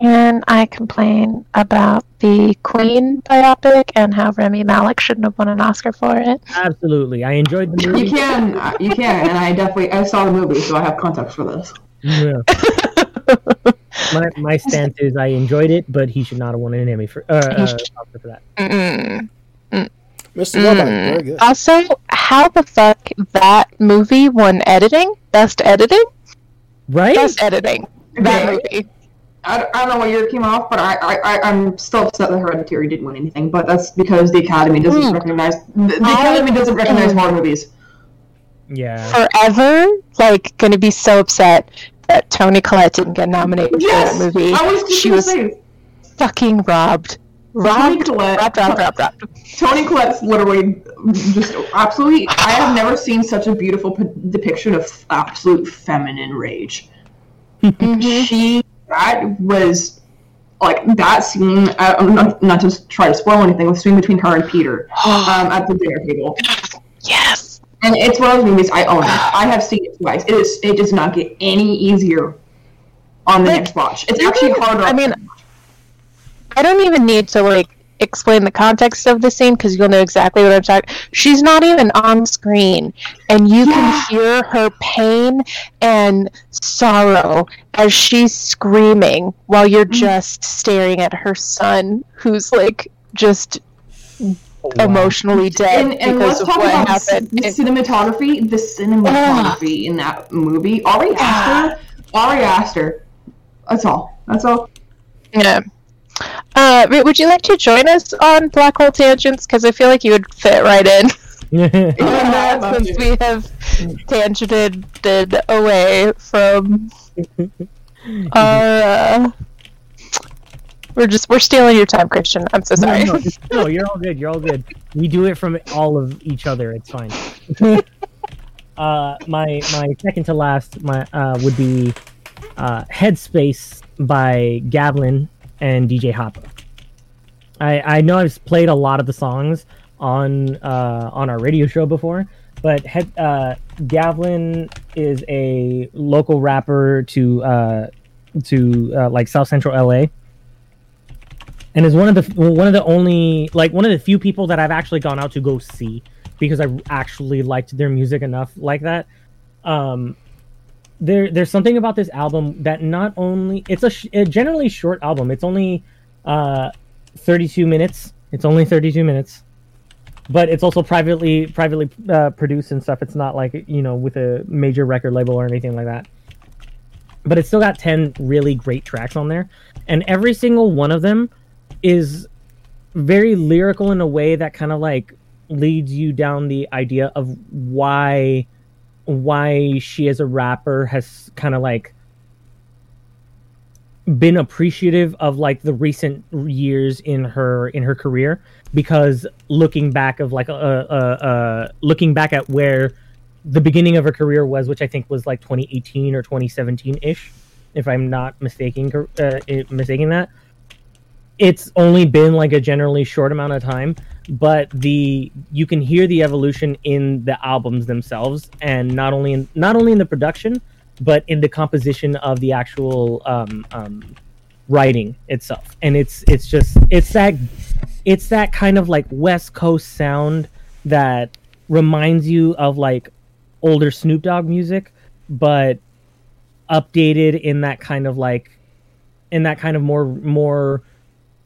Can I complain about the Queen biopic and how Rami Malek shouldn't have won an Oscar for it? Absolutely, I enjoyed the movie. You can, uh, you can, and I definitely I saw the movie, so I have context for this. Yeah. my my stance is I enjoyed it, but he should not have won an Emmy for uh, uh, Oscar for that. Mm-mm. Mr. Robot, Mm. very good. Also, how the fuck that movie won editing? Best editing? Right? Best editing. That Okay. movie. I, I don't know what year it came off, but I, I, I I'm still upset that Hereditary didn't win anything. But that's because the Academy doesn't Mm. recognize the, the Academy doesn't recognize am- horror movies. Yeah. Forever, like, gonna be so upset that Toni Collette didn't get nominated Yes, for that movie. I was just she was say fucking robbed. Toni Robbed, Collette. robbed, robbed, robbed, robbed. Toni Collette's literally just absolutely. I have never seen such a beautiful p- depiction of absolute feminine rage. Mhm. She that was like that scene. Uh, not, not to try to spoil anything. The scene between her and Peter um, at the dinner table, yes. And it's one of those movies I own. I have seen it twice. It is. It does not get any easier on the Like, next watch. It's actually can- harder. I mean, I don't even need to like explain the context of the scene because you'll know exactly what I'm talking. She's not even on screen, and you Yeah. can hear her pain and sorrow as she's screaming while you're Mm. just staring at her son, who's like just emotionally dead and, and because let's of talk what about happened. the It- cinematography. The cinematography in that movie. Ari Aster. Ari Aster. That's all. That's all. Yeah. Uh, Ri- would you like to join us on Black Hole Tangents? Because I feel like you would fit right in. Yeah, on I'd since to. we have tangented away from our. Uh, we're just we're stealing your time, Christian. I'm so sorry. No, no, no, you're all good. You're all good. We do it from all of each other. It's fine. uh, my my second to last my uh, would be uh, Headspace by Gavlyn and DJ Hoppa. I I know I've played a lot of the songs on uh, on our radio show before, but head, uh, Gavlyn is a local rapper to uh, to uh, like South Central LA and is one of the one of the only like one of the few people that I've actually gone out to go see because I actually liked their music enough like that. Um, there there's something about this album that not only it's a, sh- a generally short album. It's only uh 32 minutes. It's only 32 minutes. but it's also privately privately uh, produced and stuff. It's not like you know with a major record label or anything like that. But it's still got ten really great tracks on there, and every single one of them is very lyrical in a way that kind of like leads you down the idea of why why she as a rapper has kind of like been appreciative of like the recent years in her in her career. Because looking back of like uh, uh, uh looking back at where the beginning of her career was which i think was like 2018 or 2017 ish if i'm not mistaking uh, mistaking that it's only been like a generally short amount of time but the you can hear the evolution in the albums themselves and not only in not only in the production but in the composition of the actual um, um, writing itself. And it's it's just it's that it's that kind of like West Coast sound that reminds you of like older Snoop Dogg music, but updated in that kind of like in that kind of more more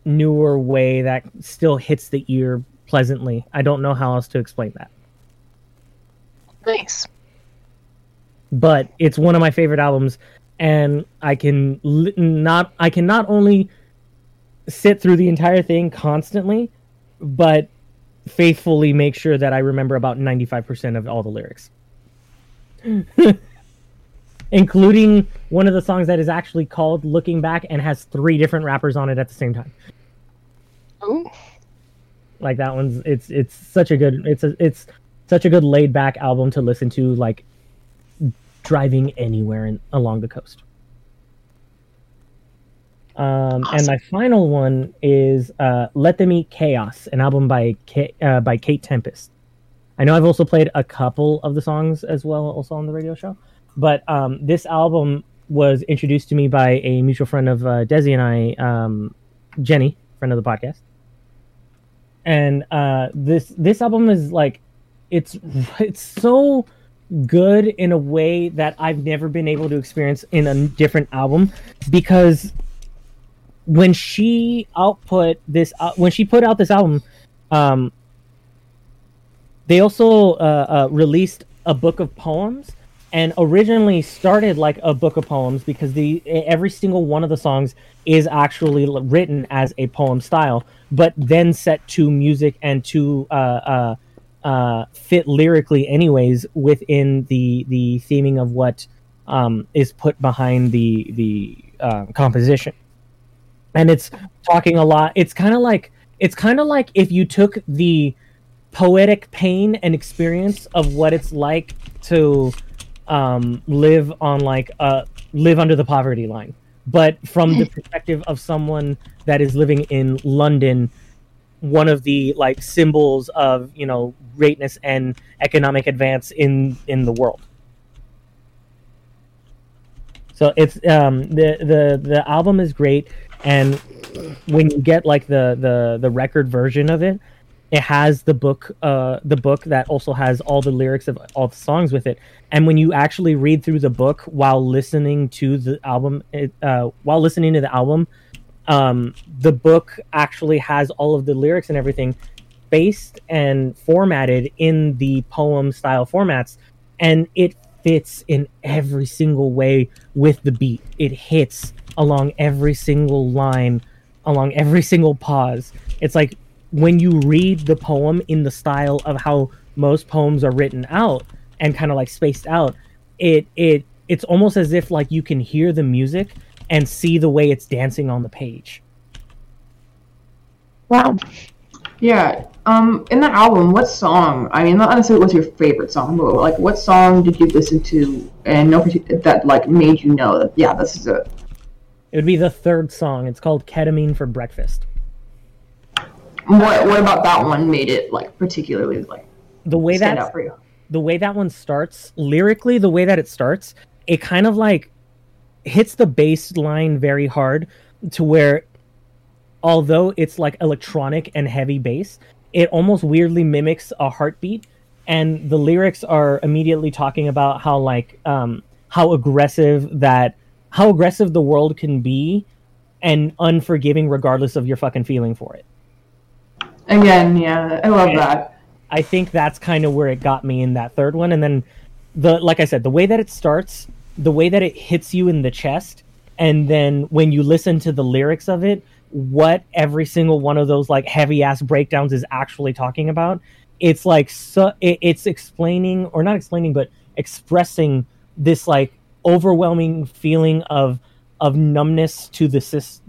newer way that still hits the ear pleasantly. I don't know how else to explain that. Nice but it's one of my favorite albums and I can li- not I can not only sit through the entire thing constantly, but faithfully make sure that I remember about 95% of all the lyrics. Including one of the songs that is actually called Looking Back and has three different rappers on it at the same time. Ooh. Like that one's it's it's such a good it's a it's such a good laid back album to listen to like driving anywhere in, along the coast. Um, awesome. And my final one is uh, "Let Them Eat Chaos," an album by Kate, uh, by Kate Tempest. I know I've also played a couple of the songs as well, also on the radio show. But um, this album was introduced to me by a mutual friend of uh, Desi and I, um, Jenny, friend of the podcast. And uh, this this album is like, it's it's so good in a way that I've never been able to experience in a different album because when she output this uh, when she put out this album um they also uh, uh, released a book of poems and originally started like a book of poems because the every single one of the songs is actually written as a poem style but then set to music and to uh, uh, uh, fit lyrically, anyways, within the the theming of what um, is put behind the the uh, composition. And it's talking a lot. It's kind of like it's kind of like if you took the poetic pain and experience of what it's like to um, live on like uh, live under the poverty line, but from the perspective of someone that is living in London one of the like symbols of you know greatness and economic advance in in the world. So it's um, the the the album is great, and when you get like the the the record version of it, it has the book uh the book that also has all the lyrics of all the songs with it. And when you actually read through the book while listening to the album, it, uh, while listening to the album, um, the book actually has all of the lyrics and everything based and formatted in the poem style formats. And it fits in every single way with the beat. It hits along every single line along every single pause. It's like when you read the poem in the style of how most poems are written out and kind of like spaced out it it it's almost as if like you can hear the music and see the way it's dancing on the page. Wow. Yeah. Um, in that album, what song? I mean, not necessarily what's your favorite song, but like, what song did you listen to and no that like made you know that yeah, this is it. It would be the third song. It's called "Ketamine for Breakfast." What What about that one made it like particularly like the way that the way that one starts lyrically? The way that it starts, it kind of like hits the bass line very hard to where although it's like electronic and heavy bass, it almost weirdly mimics a heartbeat. And the lyrics are immediately talking about how like um, how aggressive that how aggressive the world can be and unforgiving regardless of your fucking feeling for it. Again, yeah, I love and, that. I think that's kind of where it got me in that third one, and then the like I said, the way that it starts, the way that it hits you in the chest, and then when you listen to the lyrics of it, what every single one of those like heavy ass breakdowns is actually talking about. It's like so it, it's explaining or not explaining, but expressing this like overwhelming feeling of of numbness to the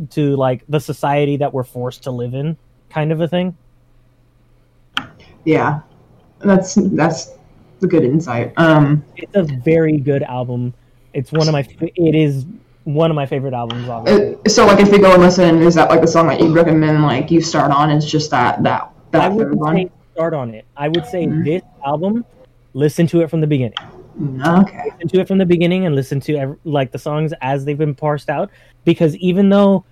to like the society that we're forced to live in, kind of a thing. Yeah, that's that's a good insight. Um, It's a very good album. It's one of my it is one of my favorite albums. Obviously. uh, so like if we go and listen, is that like the song that you recommend? Like you start on It's just that that I that would third one. say start on it. I would say Mhm. this album, listen to it from the beginning. Mm, Okay. listen to it from the beginning and listen to like the songs as they've been parsed out because even though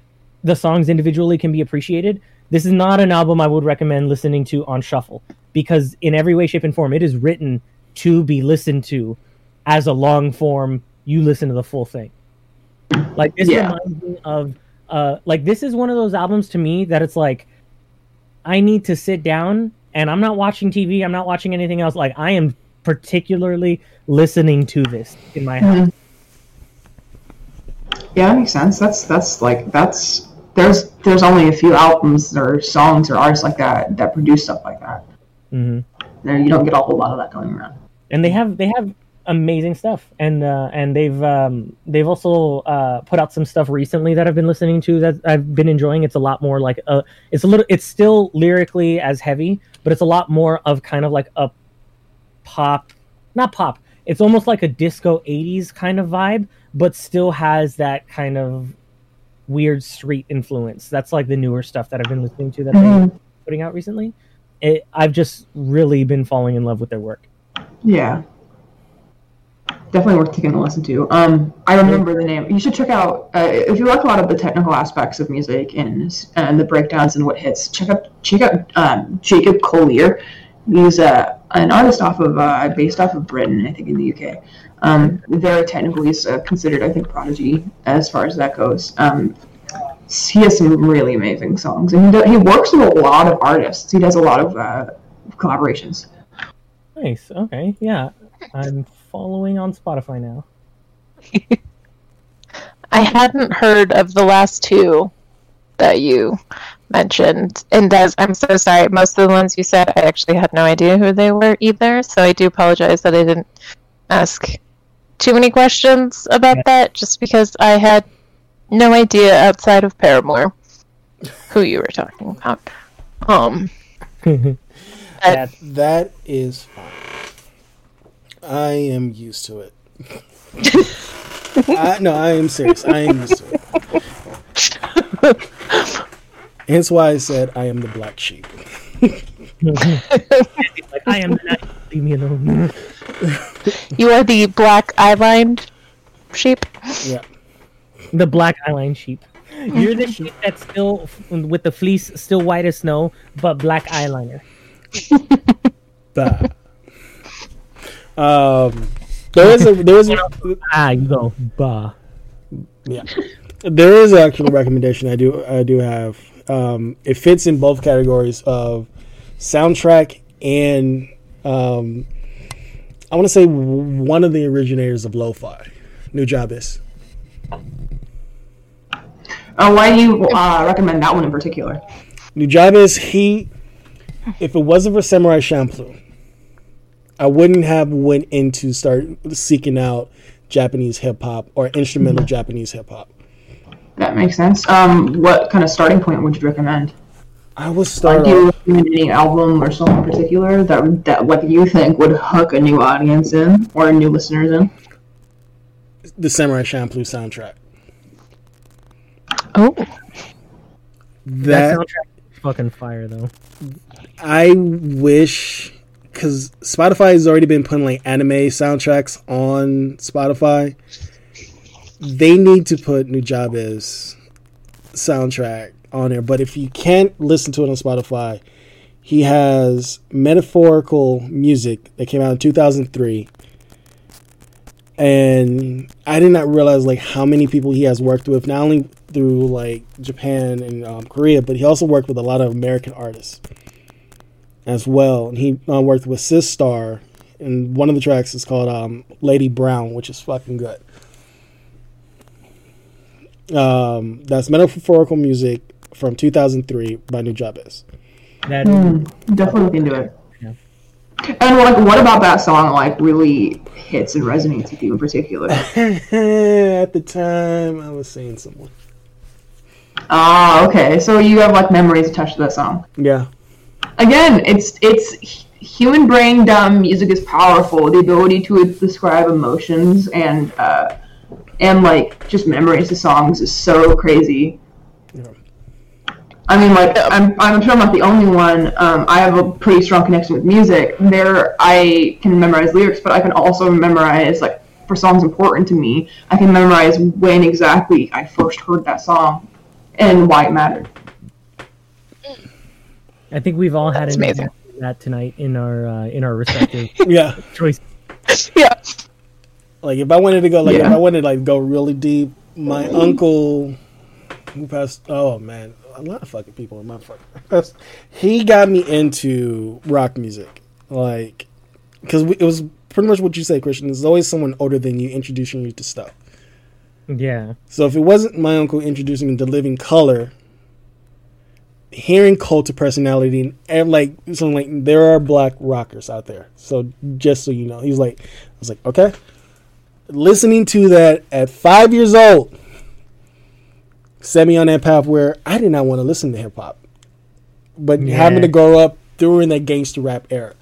the songs individually can be appreciated this is not an album i would recommend listening to on shuffle because in every way shape and form it is written to be listened to as a long form you listen to the full thing like this Yeah. reminds me of uh like this is one of those albums to me that it's like i need to sit down and i'm not watching tv i'm not watching anything else like i am particularly listening to this in my house Mhm. Yeah, that makes sense. That's that's like that's there's there's only a few albums or songs or artists like that that produce stuff like that. hmm There you don't get a whole lot of that going around. and they have they have amazing stuff and uh, and they've um, they've also uh, put out some stuff recently that I've been listening to that I've been enjoying. It's a lot more like uh it's a little it's still lyrically as heavy, but it's a lot more of kind of like a pop, not pop. It's almost like a disco '80s kind of vibe, but still has that kind of weird street influence. That's like the newer stuff that I've been listening to that they're putting out recently. It, I've just really been falling in love with their work. Yeah. Definitely worth taking a listen to. Um, I remember the name. You should check out uh, if you like a lot of the technical aspects of music and and the breakdowns and what hits. Check out check out um, Jacob Collier. He's uh, an artist off of uh, based off of Britain, I think, in the UK. Um, very technical. He's uh, considered, I think, prodigy as far as that goes. Um, he has some really amazing songs, and he, do, he works with a lot of artists. He does a lot of uh, collaborations. Nice. Okay. Yeah. I'm following on Spotify now. I hadn't heard of the last two that you mentioned. And Des, I'm so sorry. Most of the ones you said, I actually had no idea who they were either. So I do apologize that I didn't ask too many questions about Yeah. that, just because I had no idea outside of Paramore who you were talking about. Um, Yeah, That is fine. I am used to it. I, no, I am serious. I am used to it. Hence why I said I am the black sheep. like I am the night. Leave me alone. you are the black eyelined sheep. Yeah. the black eyeline sheep. You're the sheep that's still with the fleece still white as snow, but black eyeliner. Bah. Um, there is a there is a, Ah, you go. Bah. yeah there is an actual recommendation I do I do have. Um, it fits in both categories of soundtrack and um, I want to say one of the originators of lo-fi, Nujabes. Uh, why do you uh, recommend that one in particular? Nujabes, he, if it wasn't for Samurai Champloo, I wouldn't have went into start seeking out Japanese hip hop or instrumental Japanese hip hop. That makes sense. Um, what kind of starting point would you recommend? I would Like, start. do you off- recommend any album or song in particular that that like you think would hook a new audience in or a new listeners in? the Samurai Champloo soundtrack. Oh, That That soundtrack is fucking fire though. I wish because Spotify has already been putting like anime soundtracks on Spotify. They need to put Nujabes soundtrack on there. But if you can't listen to it on Spotify, he has metaphorical music that came out in 2003. And I did not realize like how many people he has worked with, not only through like Japan and um, Korea, but he also worked with a lot of American artists as well, and he uh, worked with Cise Starr, and one of the tracks is called um, "Lady Brown," which is fucking good. Um, that's metaphorical music from 2003 by Nujabes. That Definitely into it. Yeah. And like, what about that song like really hits and resonates with you in particular? At the time, I was seeing someone. Ah, okay. So you have like memories attached to that song. Yeah, Again, it's it's human brain dumb music is powerful. The ability to describe emotions and uh, and like just memories of songs is so crazy. Yeah. I mean, like I'm I'm sure I'm not the only one. Um, I have a pretty strong connection with music. There, I can memorize lyrics, but I can also memorize like for songs important to me. I can memorize when exactly I first heard that song and why it mattered. I think we've all had an amazing. that tonight in our uh, in our respective yeah. choice. Yeah. Like if I wanted to go, like if I wanted to like go really deep, my uncle who passed. Oh man, a lot of fucking people in my fucking. He got me into rock music, like because it was pretty much what you say, Christian. There's always someone older than you introducing you to stuff. Yeah, So if it wasn't my uncle introducing me to Living Colour, hearing Cult of Personality and, and like something like there are black rockers out there. So just so you know, he's like, I was like, okay. Listening to that at five years old set me on that path where I did not want to listen to hip hop, but Yeah. having to grow up during that gangster rap era.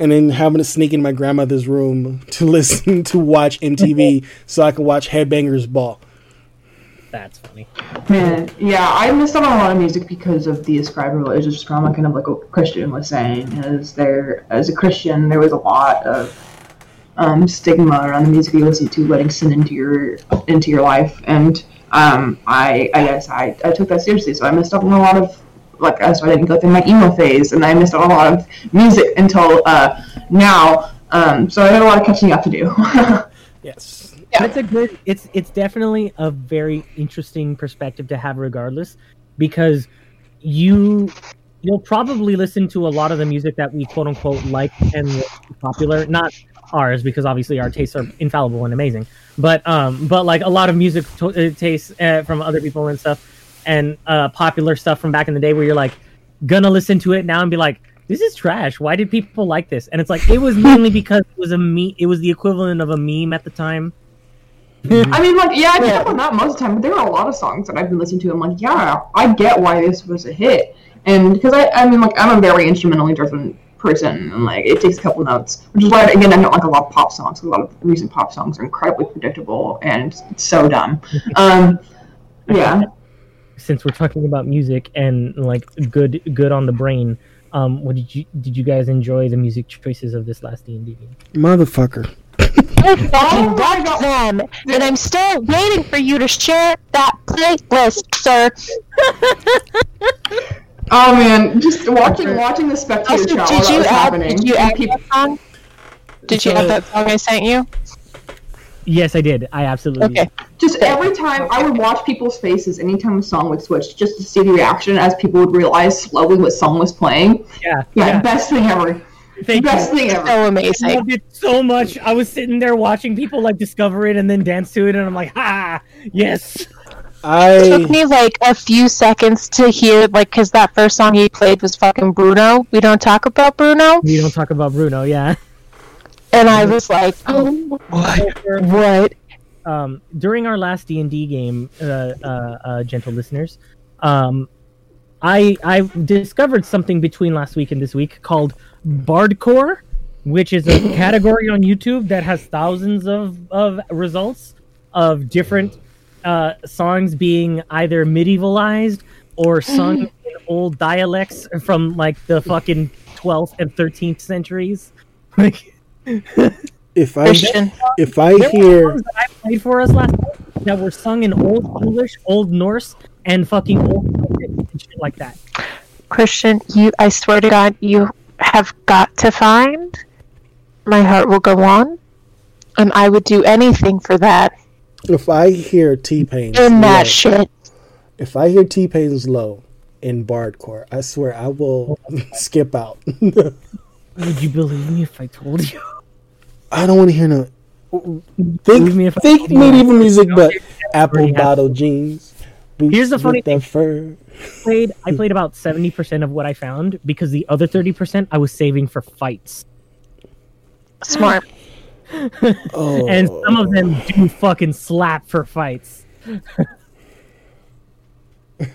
And then having to sneak in my grandmother's room to listen to watch MTV so I could watch Headbangers Ball. that's funny. Man, yeah, I missed out on a lot of music because of the ascribed religious trauma, kind of like what Christian was saying. As there, as a Christian, there was a lot of um, stigma around the music you listen to, letting sin into your into your life, and um, I, I guess I, I took that seriously. So I missed out on a lot of like, so I didn't go through my emo phase, and I missed out on a lot of music until uh, now. Um, so I had a lot of catching up to do. Yes. But it's a good. It's it's definitely a very interesting perspective to have, regardless, because you you'll probably listen to a lot of the music that we quote unquote like and popular. Not ours, because obviously our tastes are infallible and amazing. But um, but like a lot of music to- uh, tastes uh, from other people and stuff, and uh, popular stuff from back in the day, where you're like gonna listen to it now and be like. This is trash. Why did people like this? And it's like it was mainly because it was a me. It was the equivalent of a meme at the time. I mean, like, yeah, I pick up on that most of the time, but there are a lot of songs that I've been listening to. I'm like, yeah, I get why this was a hit, and because I, I mean, like, I'm a very instrumentally driven person, and like, it takes a couple notes, which is why, again, I don't like a lot of pop songs. A lot of recent pop songs are incredibly predictable and so dumb. Um, yeah, since we're talking about music and like good good on the brain um what did you did you guys enjoy the music choices of this last d&d game Motherfucker. I fucking loved them, and I'm still waiting for you to share that playlist, sir. Oh man, just watching watching the spectator Also, chat while did that you was add? happening. Did you add people- that song? Did you add that song I sent you? yes i did i absolutely Okay. just every time I would watch people's faces anytime a song would switch, just to see the reaction as people would realize slowly what song was playing. yeah Yeah, yeah, best thing ever. thank best you thing ever. So I amazing. loved it so much i was sitting there watching people like discover it and then dance to it and i'm like ha yes It took me like a few seconds to hear, like, because that first song he played was fucking Bruno. We don't talk about Bruno. we don't talk about bruno yeah And I was like, oh, what? What? um, during our last D and D game, uh, uh, uh, gentle listeners, um, I I discovered something between last week and this week called Bardcore, which is a category on YouTube that has thousands of of results of different uh, songs being either medievalized or sung in old dialects from like the fucking 12th and 13th centuries. Like if I Christian. if I there hear songs that I played for us last night that were sung in Old English, Old Norse, and fucking Old and shit like that. Christian, you, I swear to God, you have got to find. My heart will go on. And I would do anything for that. If I hear T Pain In that shit. if I hear T Pain's low, in Bardcore. I swear I will skip out. Would you believe me if I told you? I don't want to hear no. Believe Think, me if I think told you medieval music, but apple have- bottle jeans. Here's the with funny thing. fur. played I played about seventy percent of what I found because the other thirty percent I was saving for fights. Smart. Oh, And some of them do fucking slap for fights.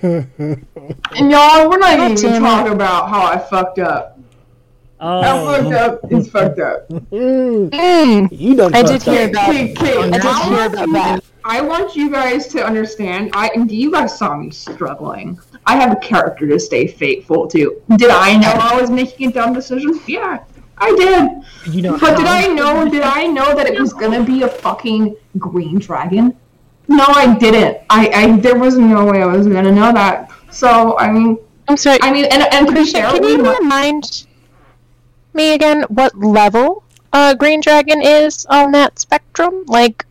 And y'all, we're not even damn it. talking about how I fucked up. How Oh, fucked up is fucked up. Mm, you done I did fucked up. hear that. Okay, okay, I did hear about you- that. I want you guys to understand. I and you guys saw me struggling. I have a character to stay faithful to. Did I know I was making a dumb decision? Yeah, I did. you know, But did I know? Did I know that it was gonna be a fucking green dragon? No, I didn't. I, I there was no way I was gonna know that. So I mean, I'm sorry. I mean, and and to be Christian, can we you mu- remind me again what level uh, Green Dragon is on that spectrum? Like,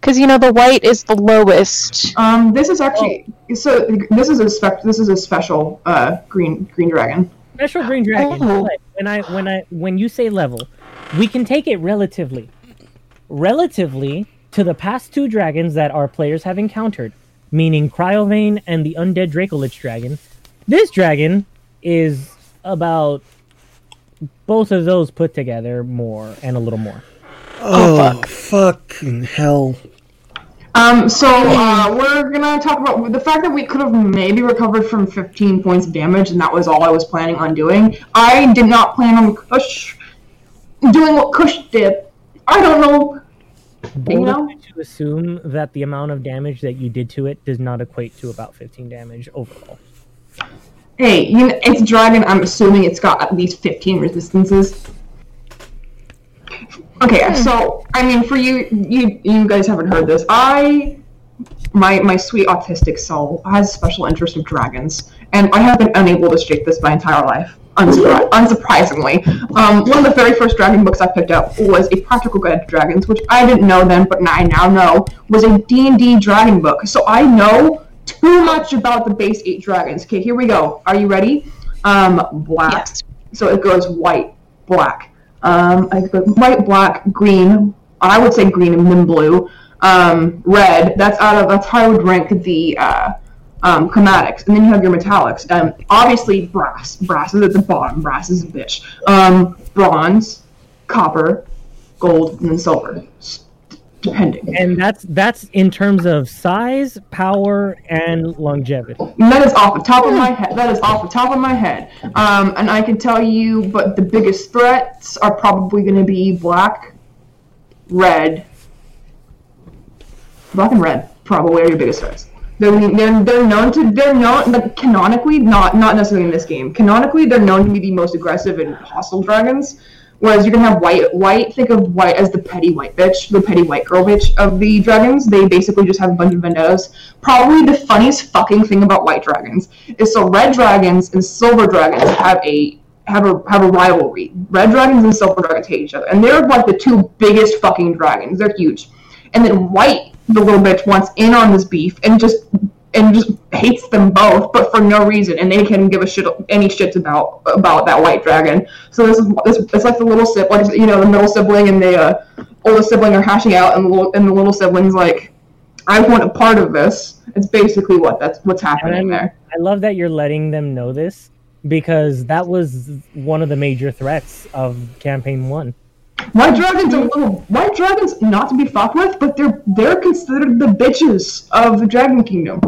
because you know the white is the lowest. um, this is actually so. This is a spec. This is a special uh green green dragon. Special ah, green dragon. Oh. but When I when I when you say level, we can take it relatively, relatively to the past two dragons that our players have encountered, meaning Cryovane and the undead Dracolich dragon. This dragon is about both of those put together more and a little more. Oh, fucking hell. Um, so uh, we're gonna talk about the fact that we could have maybe recovered from 15 points of damage, and that was all I was planning on doing. I did not plan on Kush doing what Kush did. I don't know. Bold know? you to assume that the amount of damage that you did to it does not equate to about 15 damage overall. Hey, you know, it's dragon. I'm assuming it's got at least 15 resistances. Okay, so I mean, for you, you you guys haven't heard this. I, my my sweet autistic soul has special interest of dragons, and I have been unable to shake this my entire life. Unsurpri- unsurprisingly, um, one of the very first dragon books I picked up was a practical guide to dragons, which I didn't know then, but I now know was a D and D dragon book. So I know too much about the base eight dragons. Okay, here we go. Are you ready? Um, black. Yes. So it goes white, black, um, white, black, green. I would say green and then blue. Um, red. That's out of that's how I would rank the uh, um, chromatics, and then you have your metallics. Um, obviously brass. Brass is at the bottom. Brass is a bitch. Um, bronze, copper, gold, and then silver, depending. And that's that's in terms of size, power, and longevity. And that is off the top of my head. That is off the top of my head. Um, and I can tell you, but the biggest threats are probably going to be black, red, black and red. Probably are your biggest threats. They're, they're, they're known to they're known but canonically not not necessarily in this game canonically they're known to be the most aggressive and hostile dragons whereas you're gonna have white white think of white as the petty white bitch the petty white girl bitch of the dragons. They basically just have a bunch of vendettas. Probably the funniest fucking thing about white dragons is so red dragons and silver dragons have a have a have a rivalry. Red dragons and silver dragons hate each other and they're like the two biggest fucking dragons. They're huge. And then white the little bitch wants in on this beef and just and just hates them both, but for no reason, and they can give a shit any shits about about that white dragon. So this is this it's like the little sibling, like you know, the middle sibling and the uh, oldest sibling are hashing out, and the little and the little siblings like, I want a part of this. It's basically what that's what's happening there. I love that you're letting them know this because that was one of the major threats of campaign one. White dragons are little white dragons not to be fucked with, but they're they're considered the bitches of the Dragon Kingdom.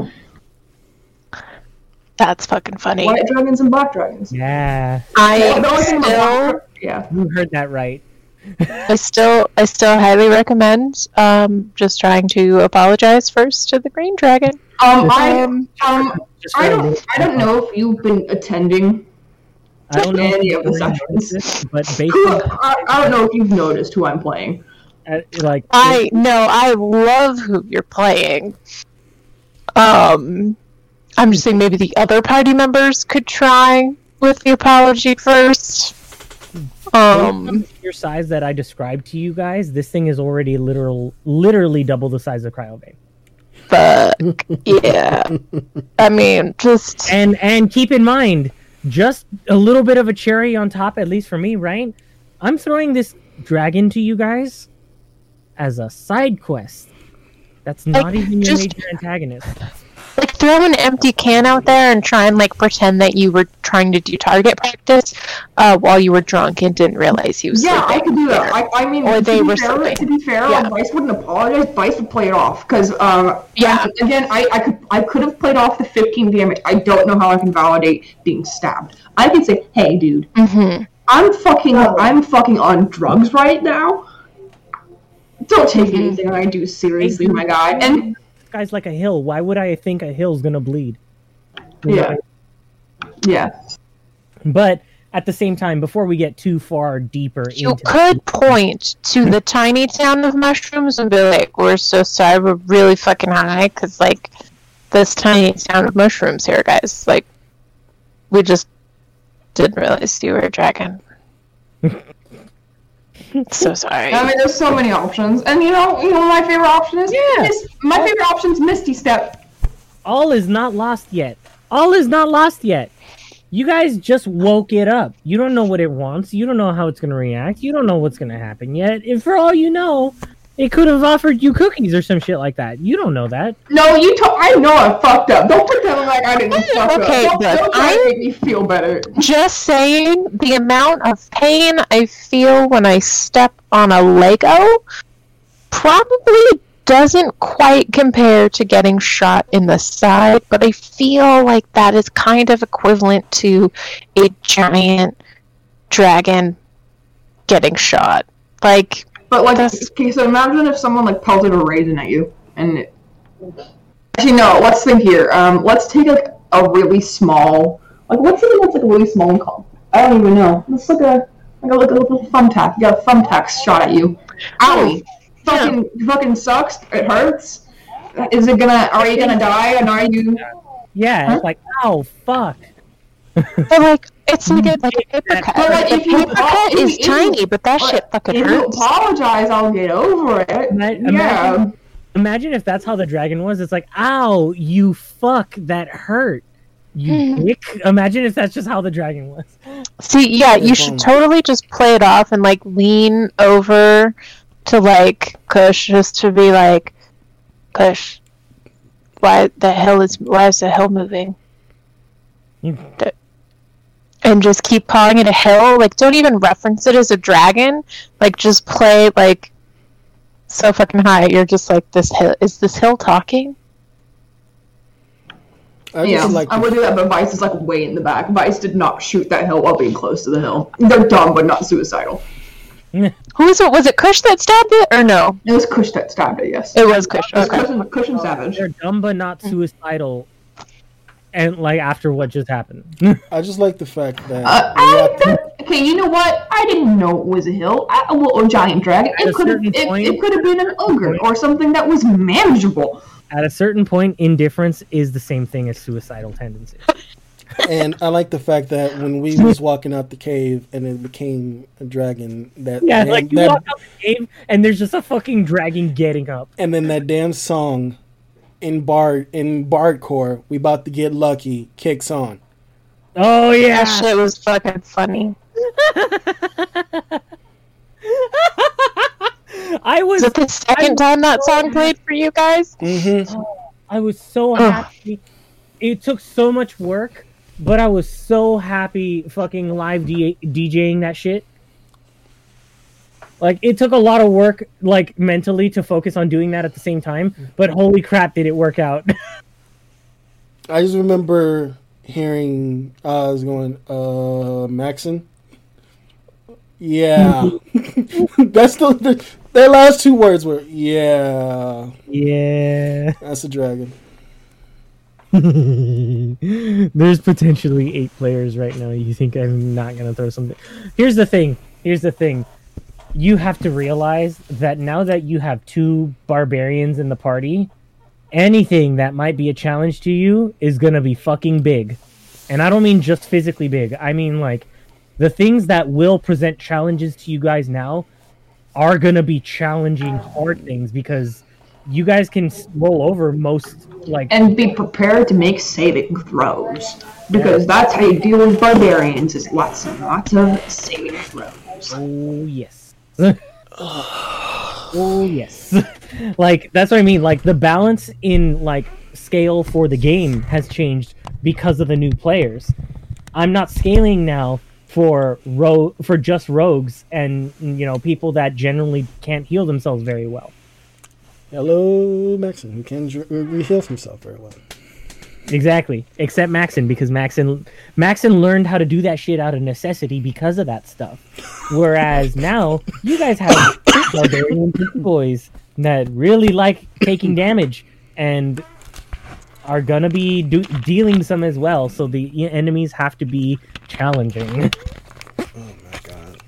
That's fucking funny. White dragons and black dragons. Yeah, I The only thing about still, yeah. you heard that right. I still, I still highly recommend um, just trying to apologize first to the Green Dragon. Um, I Um, um, I don't I don't know if you've been attending. I don't know any of the already sessions. noticed but based Who, I, I don't know if you've noticed who I'm playing. uh, like I know I love who you're playing. Um, I'm just saying maybe the other party members could try with the apology first. Um, your size that I described to you guys, this thing is already literal, literally double the size of Cryovane. fuck. yeah. I mean, just And and keep in mind, just a little bit of a cherry on top, at least for me, right? I'm throwing this dragon to you guys as a side quest. That's oh, not Like, even your just- major antagonist. Throw an empty can out there and try and like pretend that you were trying to do target practice uh, while you were drunk and didn't realize he was Yeah, I could do that. I, I mean, Or to they be were fair, sleeping. to be fair, Yeah. Vice wouldn't apologize. Vice would play it off because, um, Yeah. Again, I, I could I could have played off the 15 damage. I don't know how I can validate being stabbed. I can say, hey, dude, Mhm. I'm fucking I'm fucking on drugs right now. Don't take Mm-hmm. anything I do seriously, my guy. And This guy's like a hill. Why would I think a hill's gonna bleed? yeah, yeah. But at the same time, before we get too far deeper You into could point to the tiny town of mushrooms and be like, "We're so sorry, we're really fucking high because like this tiny town of mushrooms here, guys. Like, we just didn't realize you were a dragon. so sorry. I mean, there's so many options, and you know, you know, my favorite option is. Yeah. Mis- my favorite option is Misty Step. all is not lost yet. All is not lost yet. You guys just woke it up. You don't know what it wants. You don't know how it's gonna react. You don't know what's gonna happen yet. And for all you know, it could have offered you cookies or some shit like that. You don't know that. No, you. To- I know I fucked up. Don't pretend like I didn't fuck Okay, up. Don't, but don't I- make me feel better. Just saying, the amount of pain I feel when I step on a Lego probably doesn't quite compare to getting shot in the side, but I feel like that is kind of equivalent to a giant dragon getting shot. Like, But like, That's- okay, so imagine if someone like pelted a raisin at you, and it... actually no. Let's think here. Um, let's take like a really small, like what's something that's like a really small and called? I don't even know. Let's look a like a, like a little thumbtack. You got a thumbtack shot at you. Owie. Fucking fucking sucks. It hurts. Is it gonna? Are you gonna die? And are you? Yeah, Huh? like, oh fuck. But like, it's like a, like a paper cut. But, like, if you paper apo- cut is if tiny, but that but shit fucking If you apologize, I'll get over it. Ima- yeah. Imagine, imagine if that's how the dragon was. It's like, ow, you fuck, that hurt. You Hmm. dick. Imagine if that's just how the dragon was. See, yeah, you should totally just play it off and like lean over to like Kush just to be like, Kush, why the hell is why is the hell moving? You- Th- And just keep calling it a hill. Like, don't even reference it as a dragon. Like, just play like so fucking high. You're just like this hill. Is this hill talking? I Yeah, just like I the would do that, but Vice is like way in the back. Vice did not shoot that hill while being close to the hill. They're dumb, but not suicidal. Who was it? Was it Kush that stabbed it or no? It was Kush that stabbed it, yes. It was Kush. It was Okay. Kush and, Kush and Savage. They're dumb but not mm. suicidal. And like after what just happened. I just like the fact that Uh, I, have to- that, okay, you know what? I didn't know it was a hill. I, a little giant dragon. At a It could have. certain It, point- it could have been an ogre or something that was manageable. At a certain point, indifference is the same thing as suicidal tendency. and I like the fact that when we was walking out the cave and it became a dragon, that Yeah, damn- like you that- walk out the cave and there's just a fucking dragon getting up. and then that damn song in bard in bardcore, we about to get lucky, kicks on. Oh yeah. That shit was fucking funny. I was Is it the second time that song played for you guys? Mm-hmm. I was so Ugh. happy. It took so much work, but I was so happy fucking live D- DJing that shit. Like it took a lot of work, like mentally, to focus on doing that at the same time. But holy crap, did it work out? I just remember hearing uh, I was going, uh, Maxon. Yeah, that's the, the their last two words were yeah. yeah. That's a dragon. There's potentially eight players right now. You think I'm not gonna throw something? Here's the thing. Here's the thing. You have to realize that now that you have two barbarians in the party, anything that might be a challenge to you is gonna be fucking big. And I don't mean just physically big. I mean like the things that will present challenges to you guys now are gonna be challenging hard things because you guys can roll over most like and be prepared to make saving throws because that's how you deal with barbarians is lots and lots of saving throws. Oh yes. oh yes. like that's what I mean. Like the balance in like scale for the game has changed because of the new players. I'm not scaling now for ro- for just rogues and you know people that generally can't heal themselves very well. Hello, Maxon, who can dr- reheal himself very well. Exactly. Except Maxon, because Maxon Maxon learned how to do that shit out of necessity because of that stuff. Whereas now you guys have barbarian boys that really like taking damage and are gonna be do- dealing some as well. So the enemies have to be challenging. Oh my god.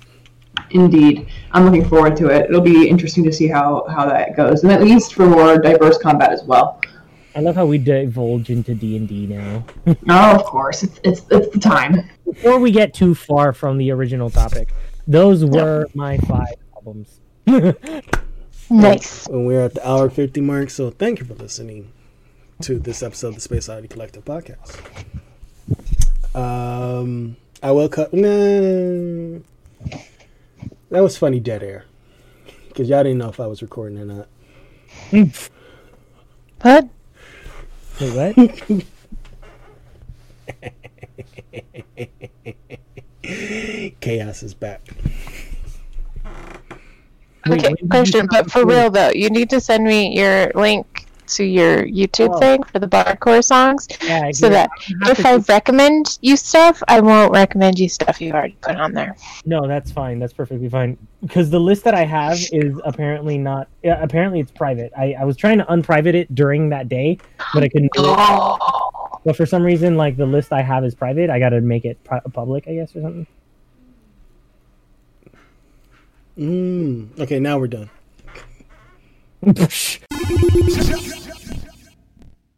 Indeed, I'm looking forward to it. It'll be interesting to see how how that goes, and at least for more diverse combat as well. I love how we divulge into D and D now. Oh, of course, it's it's, it's the time. Before we get too far from the original topic, those were my five albums. Nice. When we're at the hour 50 mark, so thank you for listening to this episode of the Space Oddity Collective podcast. Um, I will cut. Nah, that was funny dead air because y'all didn't know if I was recording or not. What? Wait, what? Chaos is back. Okay, when question, but for real though, you need to send me your link to your YouTube Oh. thing for the bardcore songs, Yeah, so that I if to- I recommend you stuff, I won't recommend you stuff you've already put on there. No, that's fine. That's perfectly fine. Because the list that I have is apparently not. Yeah, apparently it's private. I, I was trying to unprivate it during that day, but I couldn't do it. Oh, But for some reason, like the list I have is private. I got to make it pu- public, I guess, or something. Mm, okay, now we're done. Пш.